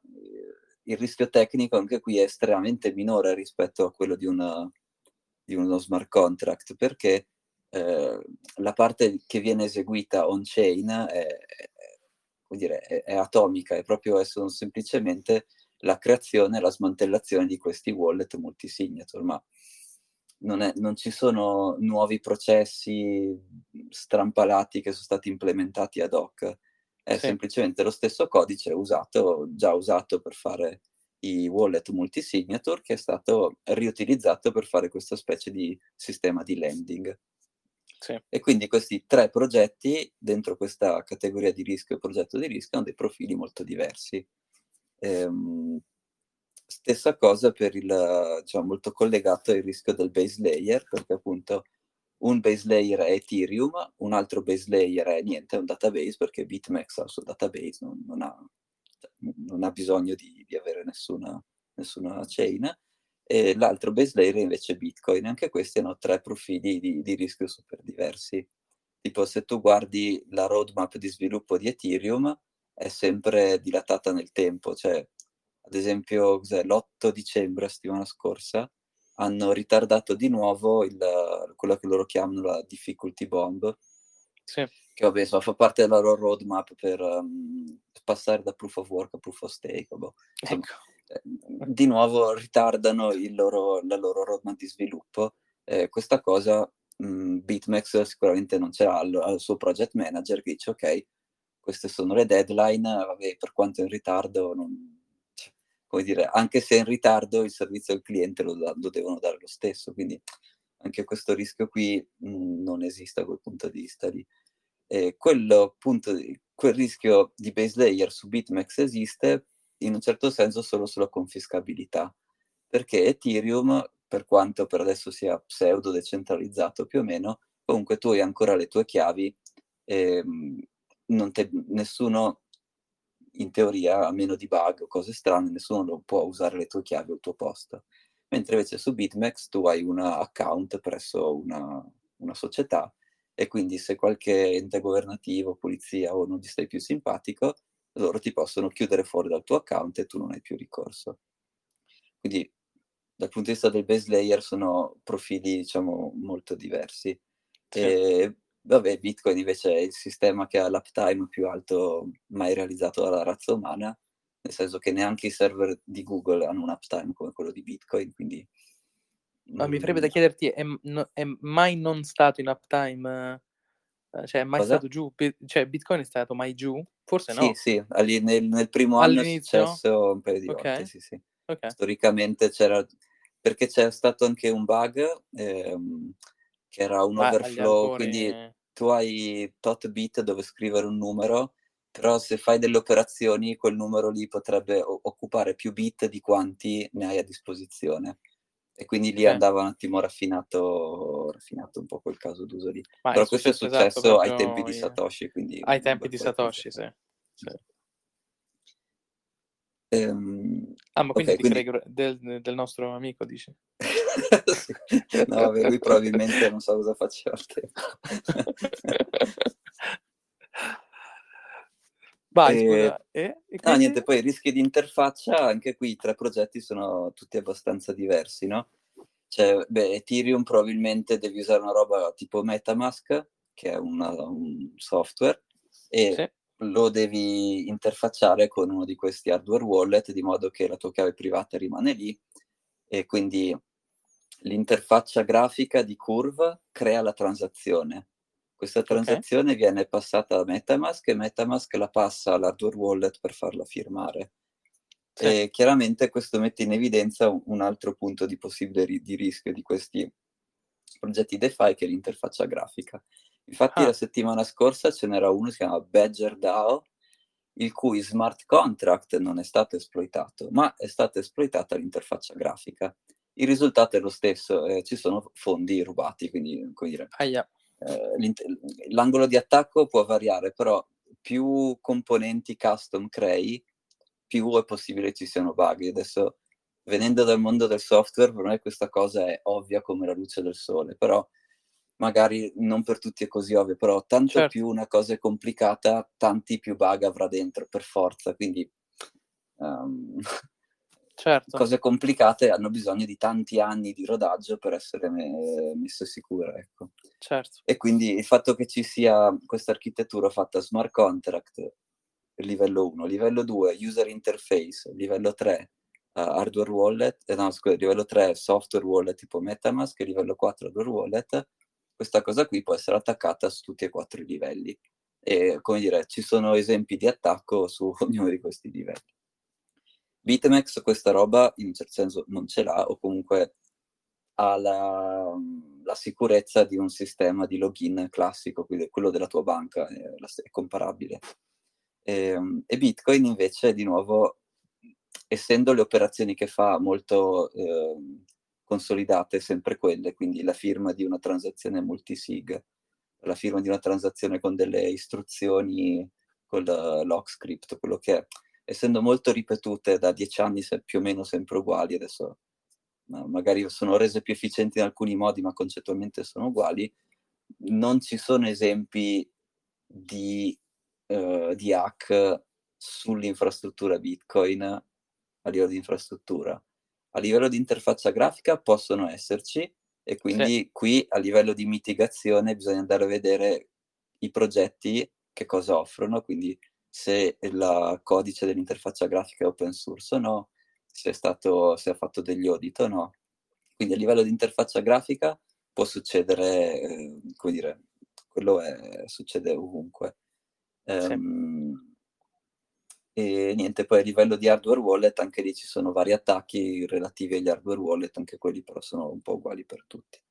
il rischio tecnico anche qui è estremamente minore rispetto a quello di, una, di uno smart contract, perché eh, la parte che viene eseguita on-chain è, è, dire, è, è atomica, è proprio sono semplicemente la creazione e la smantellazione di questi wallet multisignature, ma non, è, non, ci sono nuovi processi strampalati che sono stati implementati ad hoc è sì. semplicemente lo stesso codice usato, già usato per fare i wallet multisignature che è stato riutilizzato per fare questa specie di sistema di lending. Sì. E quindi questi tre progetti dentro questa categoria di rischio e progetto di rischio hanno dei profili molto diversi. Ehm, Stessa cosa per il, diciamo, molto collegato al rischio del base layer, perché appunto un base layer è Ethereum, un altro base layer è niente, è un database, perché BitMEX ha il suo database, non, non, ha, non ha, bisogno di, di avere nessuna, nessuna chain, e l'altro base layer è invece Bitcoin. Anche questi hanno tre profili di, di rischio super diversi. Tipo se tu guardi la roadmap di sviluppo di Ethereum, è sempre dilatata nel tempo, cioè ad esempio l'8 dicembre, settimana scorsa, hanno ritardato di nuovo il, quello che loro chiamano la difficulty bomb, sì. che vabbè, insomma, fa parte della loro roadmap per um, passare da proof of work a proof of stake. Boh. Insomma, ecco. eh, di nuovo ritardano loro, la loro roadmap di sviluppo. Eh, questa cosa mh, mm, BitMEX sicuramente non ce l'ha al, al suo project manager che dice ok, queste sono le deadline, vabbè, per quanto in ritardo, non, come dire, anche se è in ritardo il servizio al cliente lo, lo devono dare lo stesso, quindi anche questo rischio qui mh, mm, non esiste a quel punto di vista lì. E quello, appunto, quel rischio di base layer su BitMEX esiste in un certo senso solo sulla confiscabilità, perché Ethereum, per quanto per adesso sia pseudo decentralizzato più o meno, comunque tu hai ancora le tue chiavi e, te, nessuno, in teoria, a meno di bug o cose strane, nessuno può usare le tue chiavi o il tuo posto. Mentre invece su BitMEX tu hai un account presso una, una società e quindi se qualche ente governativo, polizia o non ti stai più simpatico, loro ti possono chiudere fuori dal tuo account e tu non hai più ricorso. Quindi dal punto di vista del base layer sono profili diciamo molto diversi. Sì. E Vabbè, Bitcoin invece è il sistema che ha l'uptime più alto mai realizzato dalla razza umana, nel senso che neanche i server di Google hanno un uptime come quello di Bitcoin, quindi... Ma mi farebbe da chiederti, è, è mai non stato in uptime? Eh, cioè, è mai Cosa? stato giù? Cioè, Bitcoin è stato mai giù? Forse no. Sì, sì, Allì, nel, nel, primo All'inizio? anno è successo un paio di okay. volte, sì, sì. Okay. Storicamente c'era... Perché c'è stato anche un bug... Ehm, che era un ah, overflow, quindi tu hai tot bit dove scrivere un numero, però se fai delle operazioni quel numero lì potrebbe o- occupare più bit di quanti ne hai a disposizione. E quindi lì eh. andava un attimo raffinato, raffinato un po' quel caso d'uso lì. Ma però è questo è successo esatto, ai tempi di Satoshi. Quindi ai tempi di Satoshi, sì. sì. Ehm, ah, ma quindi, okay, quindi... Del, del, nostro amico, dici? no, lui probabilmente non sa cosa faceva al tempo. Vai, e... E? E no, niente, poi i rischi di interfaccia, anche qui i tre progetti sono tutti abbastanza diversi, no? Cioè, beh, Ethereum probabilmente devi usare una roba tipo Metamask, che è una, un software, e sì lo devi interfacciare con uno di questi hardware wallet di modo che la tua chiave privata rimane lì e quindi l'interfaccia grafica di Curve crea la transazione. Questa transazione okay. viene passata a Metamask e Metamask la passa all'hardware wallet per farla firmare. Sì. E chiaramente questo mette in evidenza un altro punto di possibile ri- di rischio di questi progetti DeFi che è l'interfaccia grafica. Infatti ah. la settimana scorsa ce n'era uno che si chiama Badger DAO, il cui smart contract non è stato esploitato, ma è stata esploitata l'interfaccia grafica. Il risultato è lo stesso, eh, ci sono fondi rubati, quindi come dire, ah, yeah. eh, l'angolo di attacco può variare, però più componenti custom crei, più è possibile ci siano bug. Adesso, venendo dal mondo del software, per me questa cosa è ovvia come la luce del sole, però magari non per tutti è così ovvio, però tanto certo. più una cosa è complicata, tanti più bug avrà dentro per forza, quindi um, certo. cose complicate hanno bisogno di tanti anni di rodaggio per essere me- messe sicure. Ecco. Certo. E quindi il fatto che ci sia questa architettura fatta smart contract, livello 1, livello 2, user interface, livello 3, uh, hardware wallet, eh, no scusa, livello 3 software wallet tipo Metamask e livello 4 hardware wallet, questa cosa qui può essere attaccata su tutti e quattro i livelli. E come dire, ci sono esempi di attacco su ognuno di questi livelli. BitMEX questa roba in un certo senso non ce l'ha o comunque ha la, la sicurezza di un sistema di login classico, quindi quello della tua banca, è, è comparabile. E, ehm, e, Bitcoin invece di nuovo essendo le operazioni che fa molto eh, consolidate, sempre quelle, quindi la firma di una transazione multisig, la firma di una transazione con delle istruzioni, con la lock script, quello che è, essendo molto ripetute da dieci anni più o meno sempre uguali, adesso magari sono rese più efficienti in alcuni modi, ma concettualmente sono uguali, non ci sono esempi di, uh, di hack sull'infrastruttura Bitcoin a livello di infrastruttura. A livello di interfaccia grafica possono esserci e quindi sì. qui a livello di mitigazione bisogna andare a vedere i progetti che cosa offrono, quindi se il codice dell'interfaccia grafica è open source o no, se, è stato, se ha fatto degli audit o no. Quindi a livello di interfaccia grafica può succedere, eh, come dire, quello è, succede ovunque. Sì. Um, e niente, poi a livello di hardware wallet, anche lì ci sono vari attacchi relativi agli hardware wallet, anche quelli però sono un po' uguali per tutti.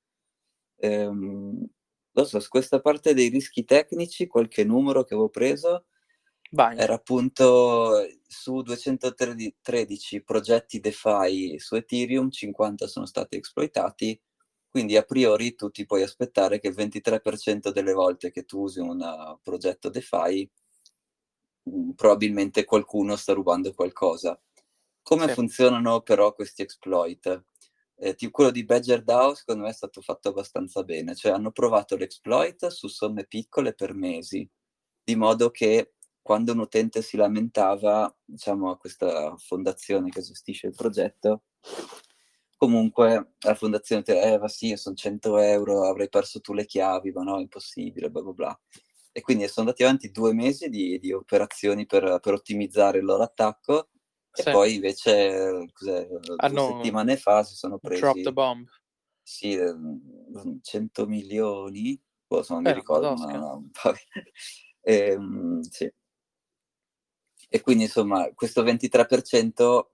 Ehm, so, su questa parte dei rischi tecnici, qualche numero che avevo preso Vai. era appunto su 213 progetti DeFi su Ethereum, 50 sono stati esploitati, quindi a priori tu ti puoi aspettare che il 23% delle volte che tu usi un progetto DeFi Mm, probabilmente qualcuno sta rubando qualcosa. Come sì. funzionano però questi exploit? Eh, quello di Badger DAO secondo me è stato fatto abbastanza bene, cioè hanno provato l'exploit su somme piccole per mesi, di modo che quando un utente si lamentava, diciamo, a questa fondazione che gestisce il progetto, comunque la fondazione ti eh, ma sì, sono 100 euro, avrei perso tu le chiavi, ma no, è impossibile, bla bla bla e quindi sono andati avanti due mesi di, di operazioni per, per, ottimizzare il loro attacco e sì. poi invece due settimane fa si sono presi drop the bomb sì 100 milioni boh, non mi eh, ricordo ma, no, e, ehm, sì. E quindi insomma questo 23%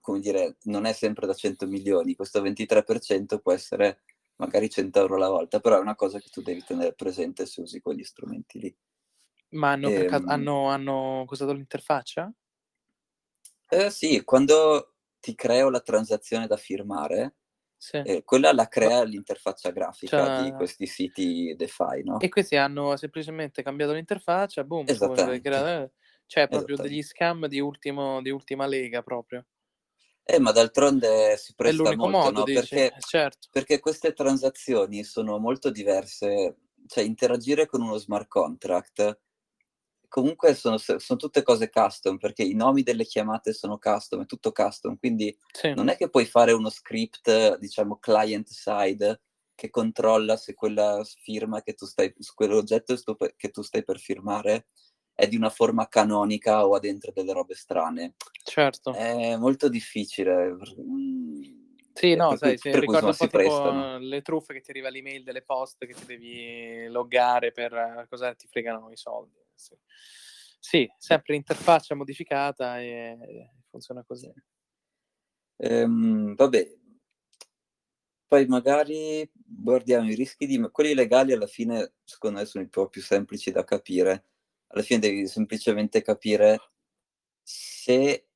come dire non è sempre da 100 milioni questo 23% può essere magari 100 euro alla volta, però è una cosa che tu devi tenere presente se usi quegli strumenti lì. Ma hanno, e, ehm hanno, hanno usato l'interfaccia? Eh, sì, quando ti creo la transazione da firmare, sì. eh, quella la crea l'interfaccia grafica cioè... di questi siti DeFi, no? E questi hanno semplicemente cambiato l'interfaccia, boom, cioè proprio degli scam di, ultimo, di ultima lega proprio. Eh, ma d'altronde si presta molto, modo, no? Perché, eh, certo. perché queste transazioni sono molto diverse. Cioè, interagire con uno smart contract comunque sono, sono, tutte cose custom perché i nomi delle chiamate sono custom, è tutto custom, quindi sì. non è che puoi fare uno script, diciamo, client side che controlla se quella firma che tu stai, quell'oggetto che tu stai per firmare è di una forma canonica o ha dentro delle robe strane. Certo. È molto difficile. Mm, sì, no, sai, cui, sì, ricordo un po' tipo le truffe che ti arriva l'email delle poste che ti devi loggare per cosa ti fregano i soldi. Sì, sì sempre interfaccia modificata e funziona così. Ehm, vabbè, poi magari guardiamo i rischi di quelli legali alla fine secondo me sono un po' più semplici da capire alla fine devi semplicemente capire se,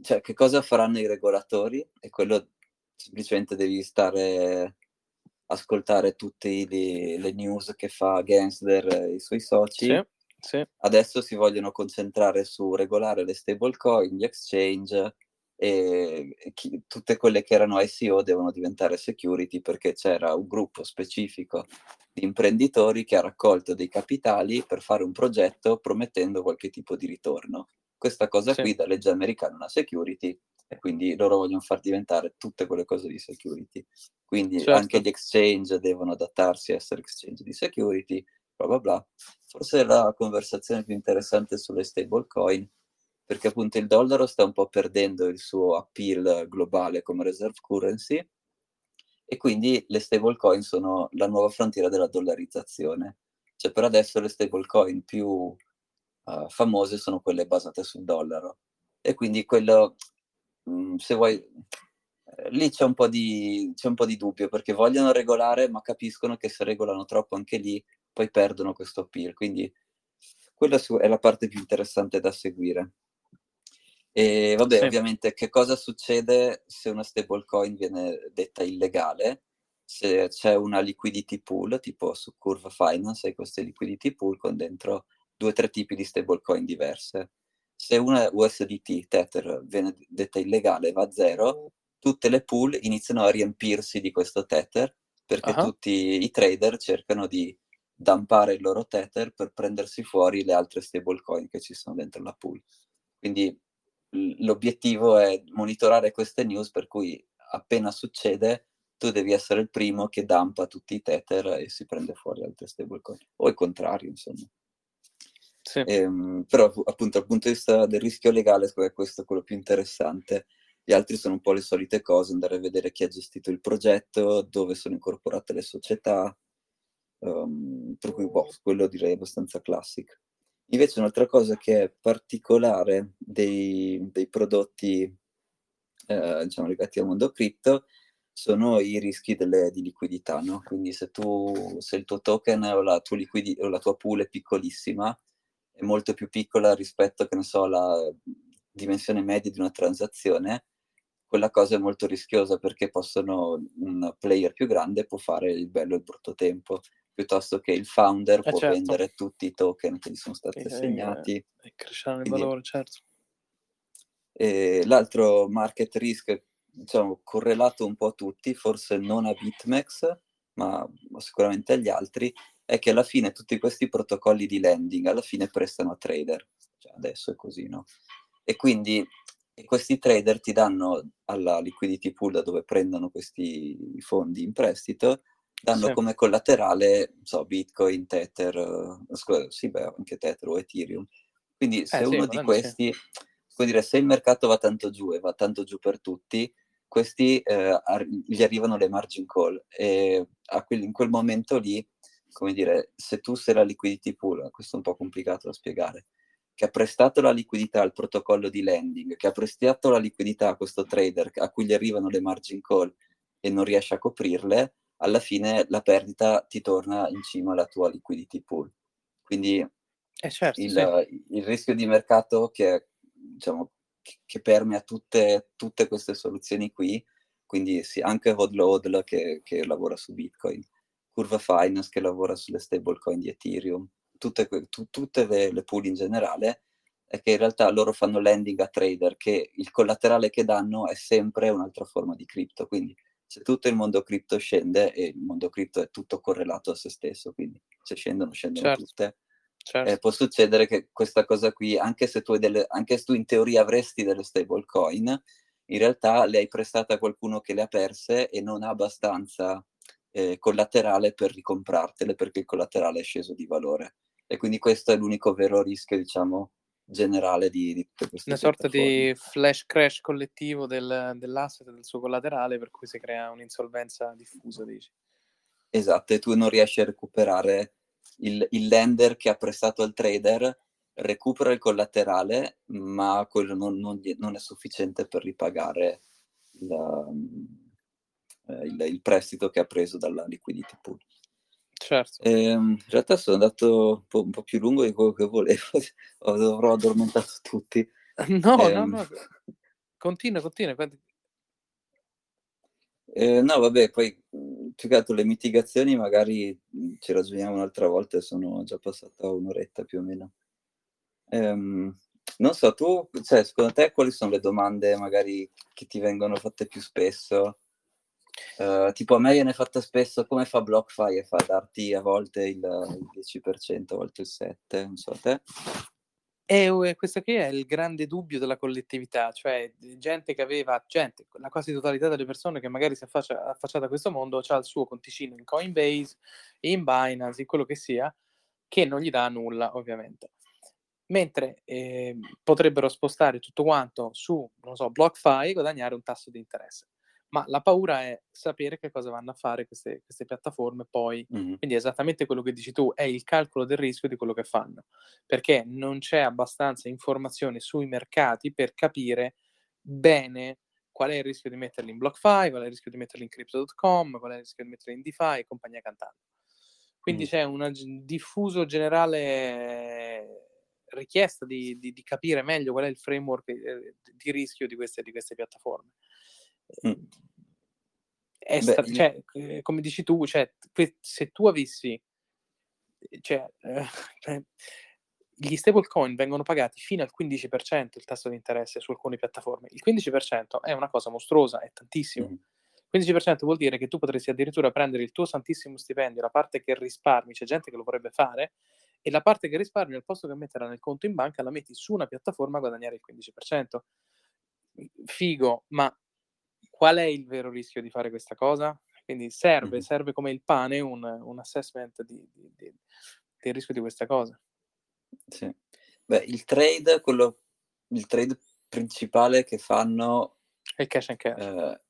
cioè, che cosa faranno i regolatori e quello semplicemente devi stare ascoltare tutte le news che fa Gensler e i suoi soci. Sì, sì. Adesso si vogliono concentrare su regolare le stablecoin, gli exchange e chi, tutte quelle che erano ICO devono diventare security perché c'era un gruppo specifico di imprenditori che ha raccolto dei capitali per fare un progetto promettendo qualche tipo di ritorno. Questa cosa sì. qui da legge americana è una security e quindi loro vogliono far diventare tutte quelle cose di security. Quindi certo. anche gli exchange devono adattarsi a essere exchange di security, bla bla bla. Forse la conversazione più interessante sulle stablecoin, perché appunto il dollaro sta un po' perdendo il suo appeal globale come reserve currency e quindi le stablecoin sono la nuova frontiera della dollarizzazione. Cioè per adesso le stablecoin più uh, famose sono quelle basate sul dollaro. E quindi quello, mh, mm, se vuoi, eh, lì c'è un, c'è un, po di, dubbio perché vogliono regolare ma capiscono che se regolano troppo anche lì poi perdono questo appeal. Quindi quella è la parte più interessante da seguire. E vabbè, sì. ovviamente, che cosa succede se una stablecoin viene detta illegale? Se c'è una liquidity pool, tipo su Curve Finance, hai queste liquidity pool con dentro due o tre tipi di stablecoin diverse. Se una USDT, Tether, viene detta illegale, va a zero, tutte le pool iniziano a riempirsi di questo Tether perché uh-huh. tutti i trader cercano di dampare il loro Tether per prendersi fuori le altre stablecoin che ci sono dentro la pool. Quindi l'obiettivo è monitorare queste news per cui appena succede tu devi essere il primo che dampa tutti i tether e si prende fuori altre stablecoin o il contrario insomma. Sì. ehm, però appunto dal punto di vista del rischio legale questo è quello più interessante. Gli altri sono un po' le solite cose andare a vedere chi ha gestito il progetto dove sono incorporate le società um, per cui boh, quello direi abbastanza classico Invece un'altra cosa che è particolare dei, dei prodotti eh, diciamo, legati al mondo cripto sono i rischi delle, di liquidità, no? Quindi se, tu, se il tuo token o la tua, liquidi, o la tua pool è piccolissima, è molto più piccola rispetto, che ne so, alla dimensione media di una transazione, quella cosa è molto rischiosa perché possono, un player più grande può fare il bello e il brutto tempo piuttosto che il founder eh può certo. vendere tutti i token che gli sono stati e, assegnati. E crescere il valore, certo. E l'altro market risk, diciamo, correlato un po' a tutti, forse non a BitMEX, ma sicuramente agli altri, è che alla fine tutti questi protocolli di lending alla fine prestano a trader. Cioè, adesso è così, no? E quindi questi trader ti danno alla liquidity pool da dove prendono questi fondi in prestito danno sì. come collaterale, so, Bitcoin, Tether, uh, scusa, sì, beh, anche Tether o Ethereum. Quindi se eh, uno sì, di questi, sì. vuol dire, se il mercato va tanto giù e va tanto giù per tutti, questi eh, ar- gli arrivano le margin call e quel, in quel momento lì, come dire, se tu sei la liquidity pool, questo è un po' complicato da spiegare, che ha prestato la liquidità al protocollo di lending, che ha prestato la liquidità a questo trader a cui gli arrivano le margin call e non riesce a coprirle, alla fine la perdita ti torna in cima alla tua liquidity pool. Quindi eh certo, il, sì. il, rischio di mercato che, diciamo, che permea tutte, tutte, queste soluzioni qui, quindi sì, anche Hodl Hodl che, che, lavora su Bitcoin, Curva Finance che lavora sulle stablecoin di Ethereum, tutte, tu, tutte le, le pool in generale, è che in realtà loro fanno lending a trader che il collaterale che danno è sempre un'altra forma di cripto, quindi se tutto il mondo cripto scende e il mondo cripto è tutto correlato a se stesso, quindi se scendono, scendono certo. tutte. Certo. Eh, può succedere che questa cosa qui, anche se tu, delle, anche se tu in teoria avresti delle stable coin, in realtà le hai prestate a qualcuno che le ha perse e non ha abbastanza eh, collaterale per ricomprartele perché il collaterale è sceso di valore. E quindi questo è l'unico vero rischio, diciamo, generale di, di tutte queste Una sorta di flash crash collettivo del, dell'asset e del suo collaterale per cui si crea un'insolvenza diffusa, dici. Esatto, e tu non riesci a recuperare il, il lender che ha prestato al trader, recupera il collaterale, ma quello non, non, non è sufficiente per ripagare la, eh, il, il prestito che ha preso dalla liquidity pool. Certo. Ehm, in realtà sono andato un po', un po', più lungo di quello che volevo, avrò addormentato tutti. No, ehm, no, no, continua, continua. Eh, no, vabbè, poi più che altro le mitigazioni magari ci ragioniamo un'altra volta, sono già passata un'oretta più o meno. Ehm, non so, tu, cioè, secondo te quali sono le domande magari che ti vengono fatte più spesso? Uh, tipo a me viene fatta spesso come fa BlockFi e fa darti a volte il, il 10%, a volte il 7%, non so te. E questo qui è il grande dubbio della collettività, cioè gente che aveva, gente, la quasi totalità delle persone che magari si affaccia, affacciata a questo mondo ha il suo conticino in Coinbase, in Binance, in quello che sia, che non gli dà nulla ovviamente. Mentre eh, potrebbero spostare tutto quanto su, non so, BlockFi e guadagnare un tasso di interesse ma la paura è sapere che cosa vanno a fare queste, queste piattaforme poi. Mm-hmm. Quindi è esattamente quello che dici tu, è il calcolo del rischio di quello che fanno, perché non c'è abbastanza informazione sui mercati per capire bene qual è il rischio di metterli in BlockFi, qual è il rischio di metterli in Crypto.com, qual è il rischio di metterli in DeFi e compagnia cantando. Quindi mm. c'è un diffuso generale richiesta di, di, di, capire meglio qual è il framework eh, di rischio di queste, di queste piattaforme. Mm. Sta, Beh, cioè, io... come dici tu, cioè, se tu avessi cioè, eh, cioè gli stablecoin vengono pagati fino al 15% il tasso di interesse su alcune piattaforme. Il 15% è una cosa mostruosa, è tantissimo. Mm. 15% vuol dire che tu potresti addirittura prendere il tuo santissimo stipendio, la parte che risparmi, c'è gente che lo vorrebbe fare, e la parte che risparmi al posto che metterla nel conto in banca la metti su una piattaforma a guadagnare il 15%. Figo, ma qual è il vero rischio di fare questa cosa? Quindi serve, mm-hmm. serve come il pane un, un assessment di, di, di, del rischio di questa cosa. Sì. Beh, il trade, quello, il trade principale che fanno... È il cash and cash. Eh,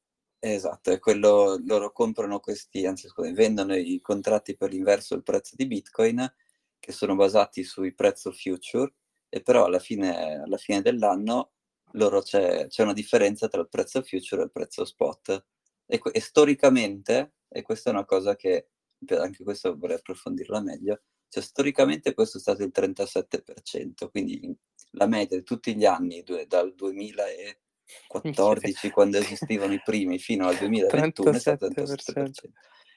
esatto, è quello, loro comprano questi, anzi scusa, vendono i contratti per l'inverso del prezzo di Bitcoin, che sono basati sui prezzo future, e però alla fine, alla fine dell'anno loro c'è, c'è, una differenza tra il prezzo future e il prezzo spot. E, e storicamente, e questa è una cosa che anche questo vorrei approfondirla meglio, cioè, storicamente questo è stato il 37%, quindi la media di tutti gli anni dal 2014, quando esistevano i primi, fino al 2021 è stato il 37%.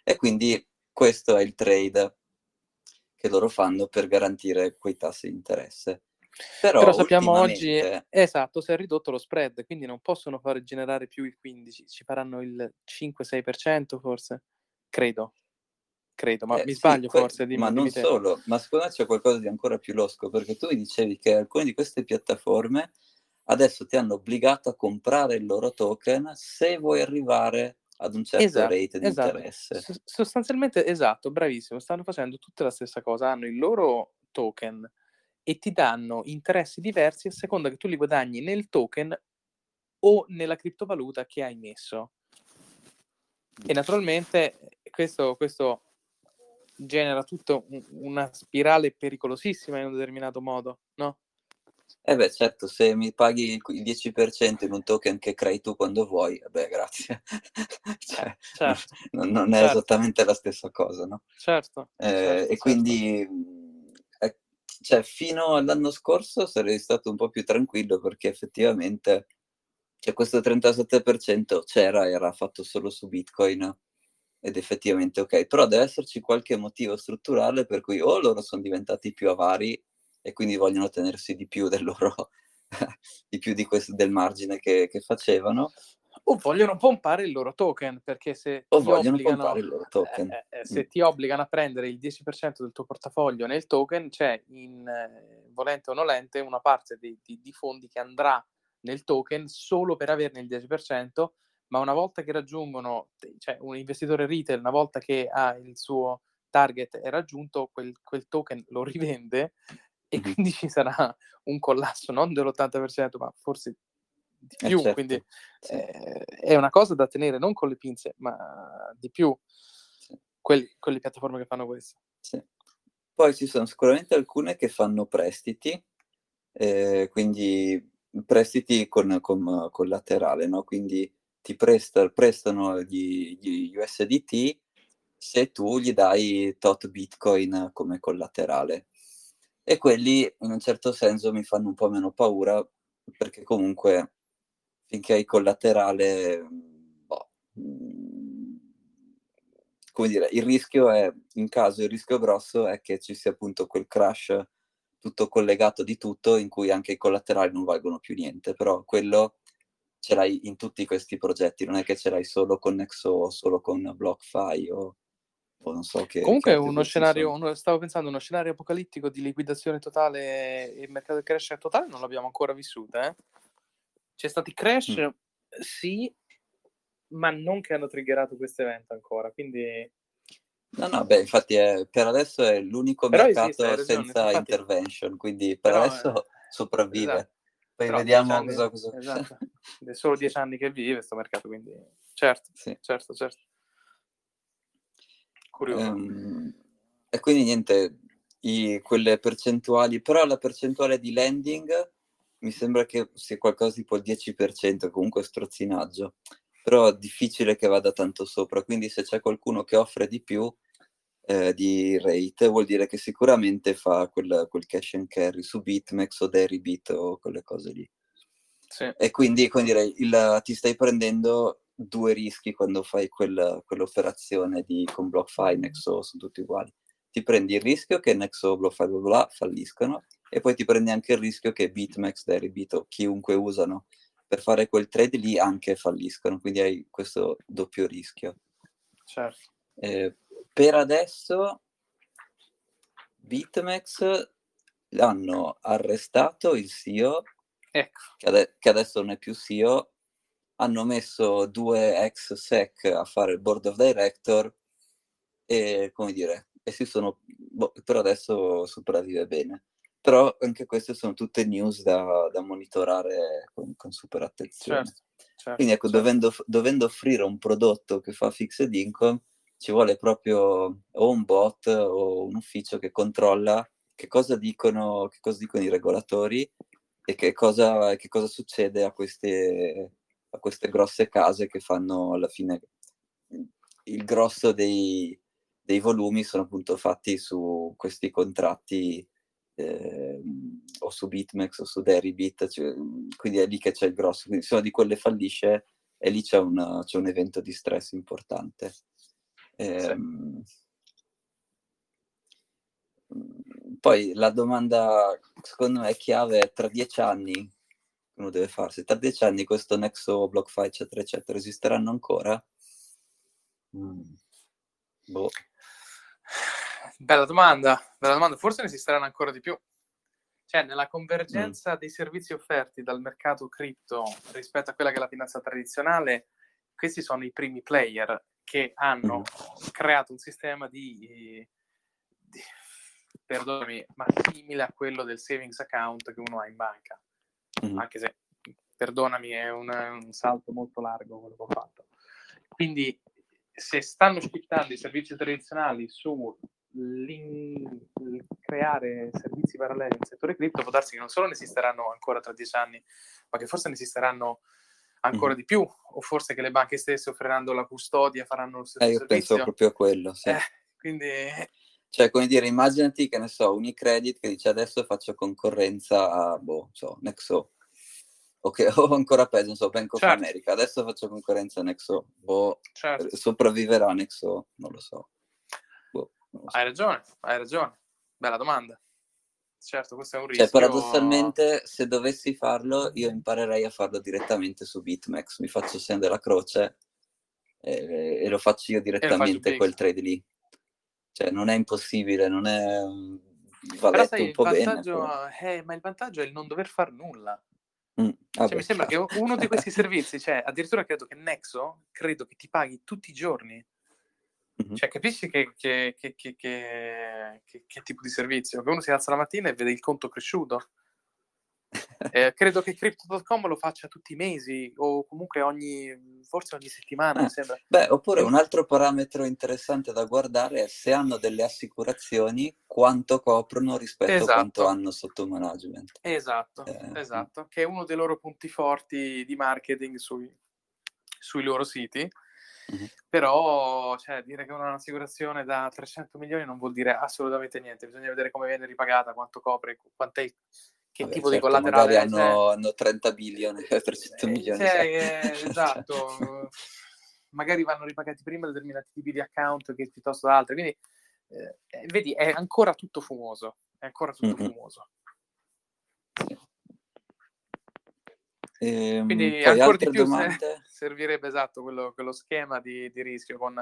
E quindi questo è il trade che loro fanno per garantire quei tassi di interesse. Però, Però sappiamo oggi, esatto, si è ridotto lo spread, quindi non possono fare generare più il 15, ci faranno il 5-6% forse, credo credo, ma eh, mi sbaglio sì, forse. Dimmi, ma non dimmi solo, ma secondo me c'è qualcosa di ancora più losco, perché tu mi dicevi che alcune di queste piattaforme adesso ti hanno obbligato a comprare il loro token se vuoi arrivare ad un certo esatto, rate di esatto. interesse. S- sostanzialmente, esatto, bravissimo, stanno facendo tutta la stessa cosa, hanno il loro token e ti danno interessi diversi a seconda che tu li guadagni nel token o nella criptovaluta che hai messo. E naturalmente questo, questo genera tutta una spirale pericolosissima in un determinato modo, no? Eh beh, certo, se mi paghi il 10% in un token che crei tu quando vuoi, beh, grazie. cioè, certo. non, non, è certo. esattamente la stessa cosa, no? Certo. Eh, certo e certo. quindi, eh, cioè, fino all'anno scorso sarei stato un po' più tranquillo perché effettivamente cioè, questo 37% c'era, era fatto solo su Bitcoin ed effettivamente ok, però deve esserci qualche motivo strutturale per cui o loro sono diventati più avari e quindi vogliono tenersi di più del loro di più di questo, del margine che, che, facevano o vogliono pompare il loro token perché se vogliono obbligano, loro token eh, eh, se mm. ti obbligano a prendere il 10% del tuo portafoglio nel token c'è in eh, volente o nolente una parte di, di, di fondi che andrà nel token solo per averne il 10% ma una volta che raggiungono, cioè un investitore retail, una volta che ha il suo target è raggiunto, quel, quel token lo rivende e quindi ci sarà un collasso non dell'80%, ma forse di eh, più. Eh certo. Quindi sì. eh, è una cosa da tenere non con le pinze, ma di più sì. quelli, quelle piattaforme che fanno questo. Sì. Poi ci sono sicuramente alcune che fanno prestiti, eh, quindi prestiti con, con collaterale, no? quindi ti presta, prestano gli, gli, USDT se tu gli dai tot Bitcoin come collaterale. E quelli in un certo senso mi fanno un po' meno paura perché comunque finché hai collaterale, boh, mm, come dire, il rischio è, in caso il rischio grosso è che ci sia appunto quel crash tutto collegato di tutto in cui anche i collaterali non valgono più niente, però quello ce l'hai in tutti questi progetti, non è che ce l'hai solo con Nexo o solo con BlockFi o, o non so che... Comunque è uno scenario, uno, stavo pensando, uno scenario apocalittico di liquidazione totale e mercato di crash totale non l'abbiamo ancora vissuto, eh? C'è stati crash, mm. sì, ma non che hanno triggerato questo evento ancora, quindi... No, no, beh, infatti è, per adesso è l'unico Però mercato esiste, senza infatti... intervention, quindi per Però, adesso eh, sopravvive. Esatto. Poi Però vediamo anni, cosa, cosa... Esatto. È solo dieci anni che vive questo mercato, quindi certo, sì. certo, certo. Curioso. Um, e quindi niente, i, quelle percentuali, però la percentuale di lending mi sembra che sia qualcosa tipo il 10%, comunque strozzinaggio, però è difficile che vada tanto sopra, quindi se c'è qualcuno che offre di più, eh, di rate, vuol dire che sicuramente fa quel, quel cash and carry su BitMEX o Deribit o quelle cose lì. Sì. E quindi, dire, il, ti stai prendendo due rischi quando fai quel, quell'operazione di, con BlockFi, Nexo, sono tutti uguali. Ti prendi il rischio che Nexo, BlockFi, bla bla, falliscono e poi ti prendi anche il rischio che BitMEX, Deribit o chiunque usano per fare quel trade lì anche falliscono, quindi hai questo doppio rischio. Certo. Eh, per adesso BitMEX l'hanno arrestato il CEO, ecco. che, ade- che, adesso non è più CEO, hanno messo due ex SEC a fare il board of director e come dire, e si sono, boh, per adesso sopravvive bene. Però anche queste sono tutte news da, da monitorare con, con, super attenzione. Certo, certo, Quindi ecco, certo. Dovendo, dovendo offrire un prodotto che fa fixed income, ci vuole proprio o un bot o un ufficio che controlla che cosa dicono, che cosa dicono i regolatori e che cosa, che cosa succede a queste, a queste grosse case che fanno alla fine il grosso dei, dei volumi sono appunto fatti su questi contratti eh, o su BitMEX o su Deribit, cioè, quindi è lì che c'è il grosso, quindi se una di quelle fallisce e lì c'è, una, c'è un evento di stress importante. Eh, sì. Poi la domanda, secondo me, chiave è tra dieci anni, uno deve farsi, tra dieci anni questo Nexo, BlockFi, eccetera, eccetera, esisteranno ancora? Mm. Boh. Bella domanda, bella domanda, forse ne esisteranno ancora di più. Cioè, nella convergenza mm. dei servizi offerti dal mercato cripto rispetto a quella che è la finanza tradizionale, questi sono i primi player che hanno mm. creato un sistema di, di, perdonami, ma simile a quello del savings account che uno ha in banca. Mm. Anche se, perdonami, è un, un salto molto largo quello che ho fatto. Quindi, se stanno sfruttando i servizi tradizionali su creare servizi paralleli nel settore cripto, può darsi che non solo ne esisteranno ancora tra dieci anni, ma che forse ne esisteranno ancora mm. di più, o forse che le banche stesse offriranno la custodia faranno lo stesso eh, io servizio. penso proprio a quello, sì. Eh, quindi... Cioè, come dire, immaginati che ne so, Unicredit che dice adesso faccio concorrenza a, boh, so, Nexo, okay, o ancora peggio, non so, Bank of certo. America, adesso faccio concorrenza a Nexo, boh, certo. sopravviverà Nexo, non lo so. Boh, non lo so. Hai ragione, hai ragione, bella domanda. Certo, questo è un cioè, rischio. Cioè, paradossalmente, se dovessi farlo, io imparerei a farlo direttamente su BitMEX. Mi faccio segno della croce e, e, lo faccio io direttamente quel trade lì. Cioè, non è impossibile, non è... Va Però sai, un po' bene. Eh, ma il vantaggio è il non dover fare nulla. Mm, cioè, mi sembra che uno di questi servizi, cioè, addirittura credo che Nexo, credo che ti paghi tutti i giorni Mm-hmm. Cioè, capisci che, che, che, che, tipo di servizio? Che uno si alza la mattina e vede il conto cresciuto. eh, credo che Crypto.com lo faccia tutti i mesi o comunque ogni, forse ogni settimana, eh, mi sembra. Beh, oppure un altro parametro interessante da guardare è se hanno delle assicurazioni, quanto coprono rispetto esatto. a quanto hanno sotto management. Esatto, eh, esatto, che è uno dei loro punti forti di marketing sui, sui loro siti Mm-hmm. Però cioè, dire che un'assicurazione da 300 milioni non vuol dire assolutamente niente, bisogna vedere come viene ripagata, quanto copre, quant'è, che Vabbè, tipo certo, di collaterale hanno, cioè... hanno 30 bilioni, 300 eh, milioni. Cioè, eh, esatto, magari vanno ripagati prima determinati tipi di account che piuttosto da altri, quindi eh, vedi, è ancora tutto fumoso, è ancora tutto mm-hmm. fumoso. Ehm, Quindi ancora di più se, servirebbe esatto quello, quello schema di, di, rischio con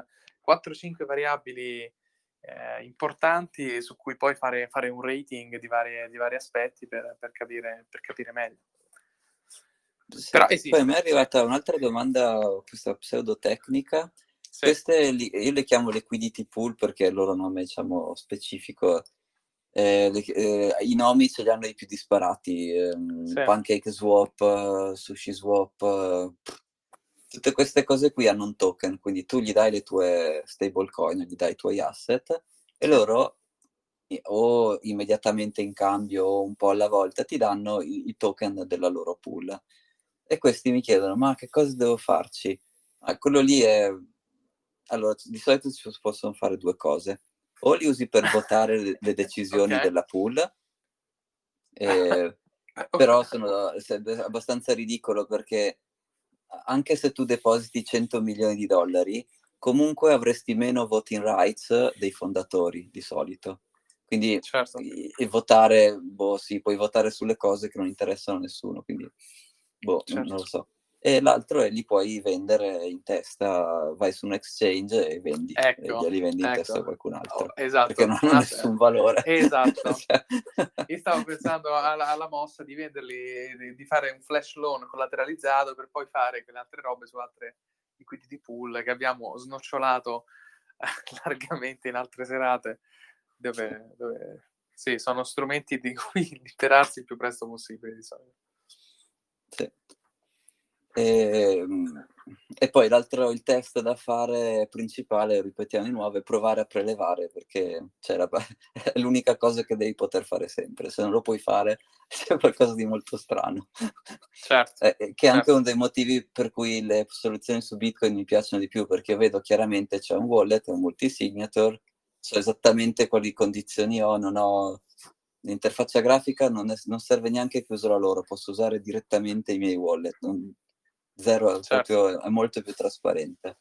4-5 variabili eh, importanti su cui poi fare, fare un rating di, varie, di vari aspetti per, per, capire, per capire meglio. Sì, Però esiste. Poi mi è arrivata un'altra domanda, questa pseudotecnica. Sì. Queste io le chiamo liquidity pool perché il loro nome diciamo specifico eh, le, eh, i nomi ce li hanno i più disparati, ehm, sì. Pancake Swap, Sushi Swap, tutte queste cose qui hanno un token, quindi tu gli dai le tue stablecoin, gli dai i tuoi asset e loro o immediatamente in cambio o un po' alla volta ti danno i, i token della loro pool. E questi mi chiedono, ma che cosa devo farci? Ah, quello lì è... Allora, di solito si possono fare due cose o li usi per votare le, le decisioni okay. della pool, eh, okay. però sono è abbastanza ridicolo perché anche se tu depositi 100 milioni di dollari, comunque avresti meno voting rights dei fondatori di solito. Quindi certo. e votare, boh, sì, puoi votare sulle cose che non interessano a nessuno, quindi boh, certo. non lo so e l'altro è li puoi vendere in testa, vai su un exchange e vendi, ecco, e glieli vendi in ecco. testa a qualcun altro. Oh, esatto. Perché non hanno nessun valore. Esatto. cioè... Io stavo pensando alla, alla, mossa di venderli, di, di, fare un flash loan collateralizzato per poi fare quelle altre robe su altre liquidity pool che abbiamo snocciolato largamente in altre serate, dove, dove sì, sono strumenti di cui liberarsi il più presto possibile di solito. Sì. E, ehm, e, poi l'altro, il test da fare principale, ripetiamo di nuovo, è provare a prelevare perché la, è l'unica cosa che devi poter fare sempre. Se non lo puoi fare, c'è qualcosa di molto strano. Certo. Eh, che è anche certo. uno dei motivi per cui le soluzioni su Bitcoin mi piacciono di più perché vedo chiaramente c'è un wallet, un multisignature, so esattamente quali condizioni ho, non ho l'interfaccia grafica non, è, non, serve neanche che uso la loro, posso usare direttamente i miei wallet, non, Zero certo. proprio, è molto più trasparente.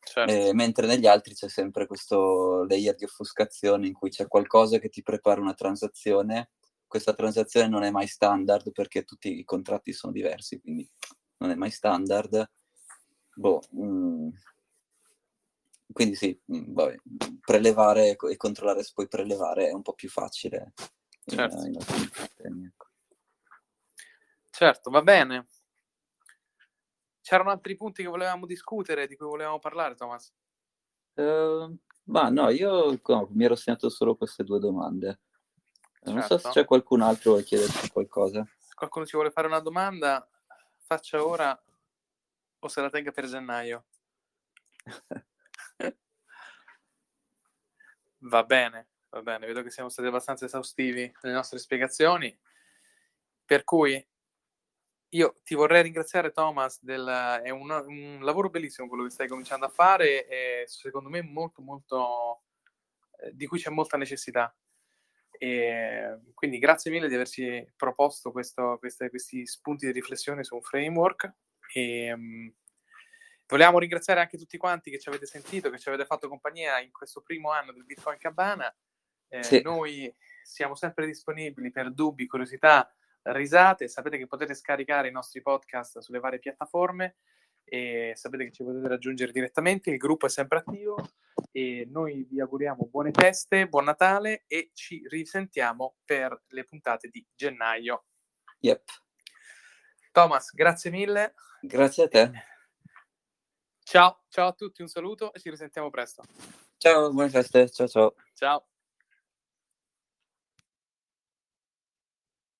Certo. Eh, mentre negli altri c'è sempre questo layer di offuscazione in cui c'è qualcosa che ti prepara una transazione. Questa transazione non è mai standard perché tutti i contratti sono diversi, quindi non è mai standard. Boh, mm. Quindi sì, mm, vabbè, prelevare e controllare se puoi prelevare è un po' più facile. Certo. In, in ecco. certo, va bene. C'erano altri punti che volevamo discutere, di cui volevamo parlare, Thomas? Uh, ma no, io no, mi ero segnato solo queste due domande. Certo. Non so se certo. c'è qualcun altro che vuole chiederti qualcosa. Se qualcuno ci vuole fare una domanda, faccia ora o se la tenga per gennaio. va bene, va bene, vedo che siamo stati abbastanza esaustivi nelle nostre spiegazioni. Per cui io ti vorrei ringraziare Thomas, del, è un, un, lavoro bellissimo quello che stai cominciando a fare e secondo me molto molto eh, di cui c'è molta necessità. E quindi grazie mille di averci proposto questo, queste, questi spunti di riflessione su un framework. E, um, vogliamo ringraziare anche tutti quanti che ci avete sentito, che ci avete fatto compagnia in questo primo anno del Bitcoin Cabana. Eh, sì. Noi siamo sempre disponibili per dubbi, curiosità risate. Sapete che potete scaricare i nostri podcast sulle varie piattaforme e sapete che ci potete raggiungere direttamente. Il gruppo è sempre attivo e noi vi auguriamo buone feste, buon Natale e ci risentiamo per le puntate di gennaio. Yep. Thomas, grazie mille. Grazie a te. Ciao, ciao a tutti, un saluto e ci risentiamo presto. Ciao, buone feste, ciao ciao. Ciao.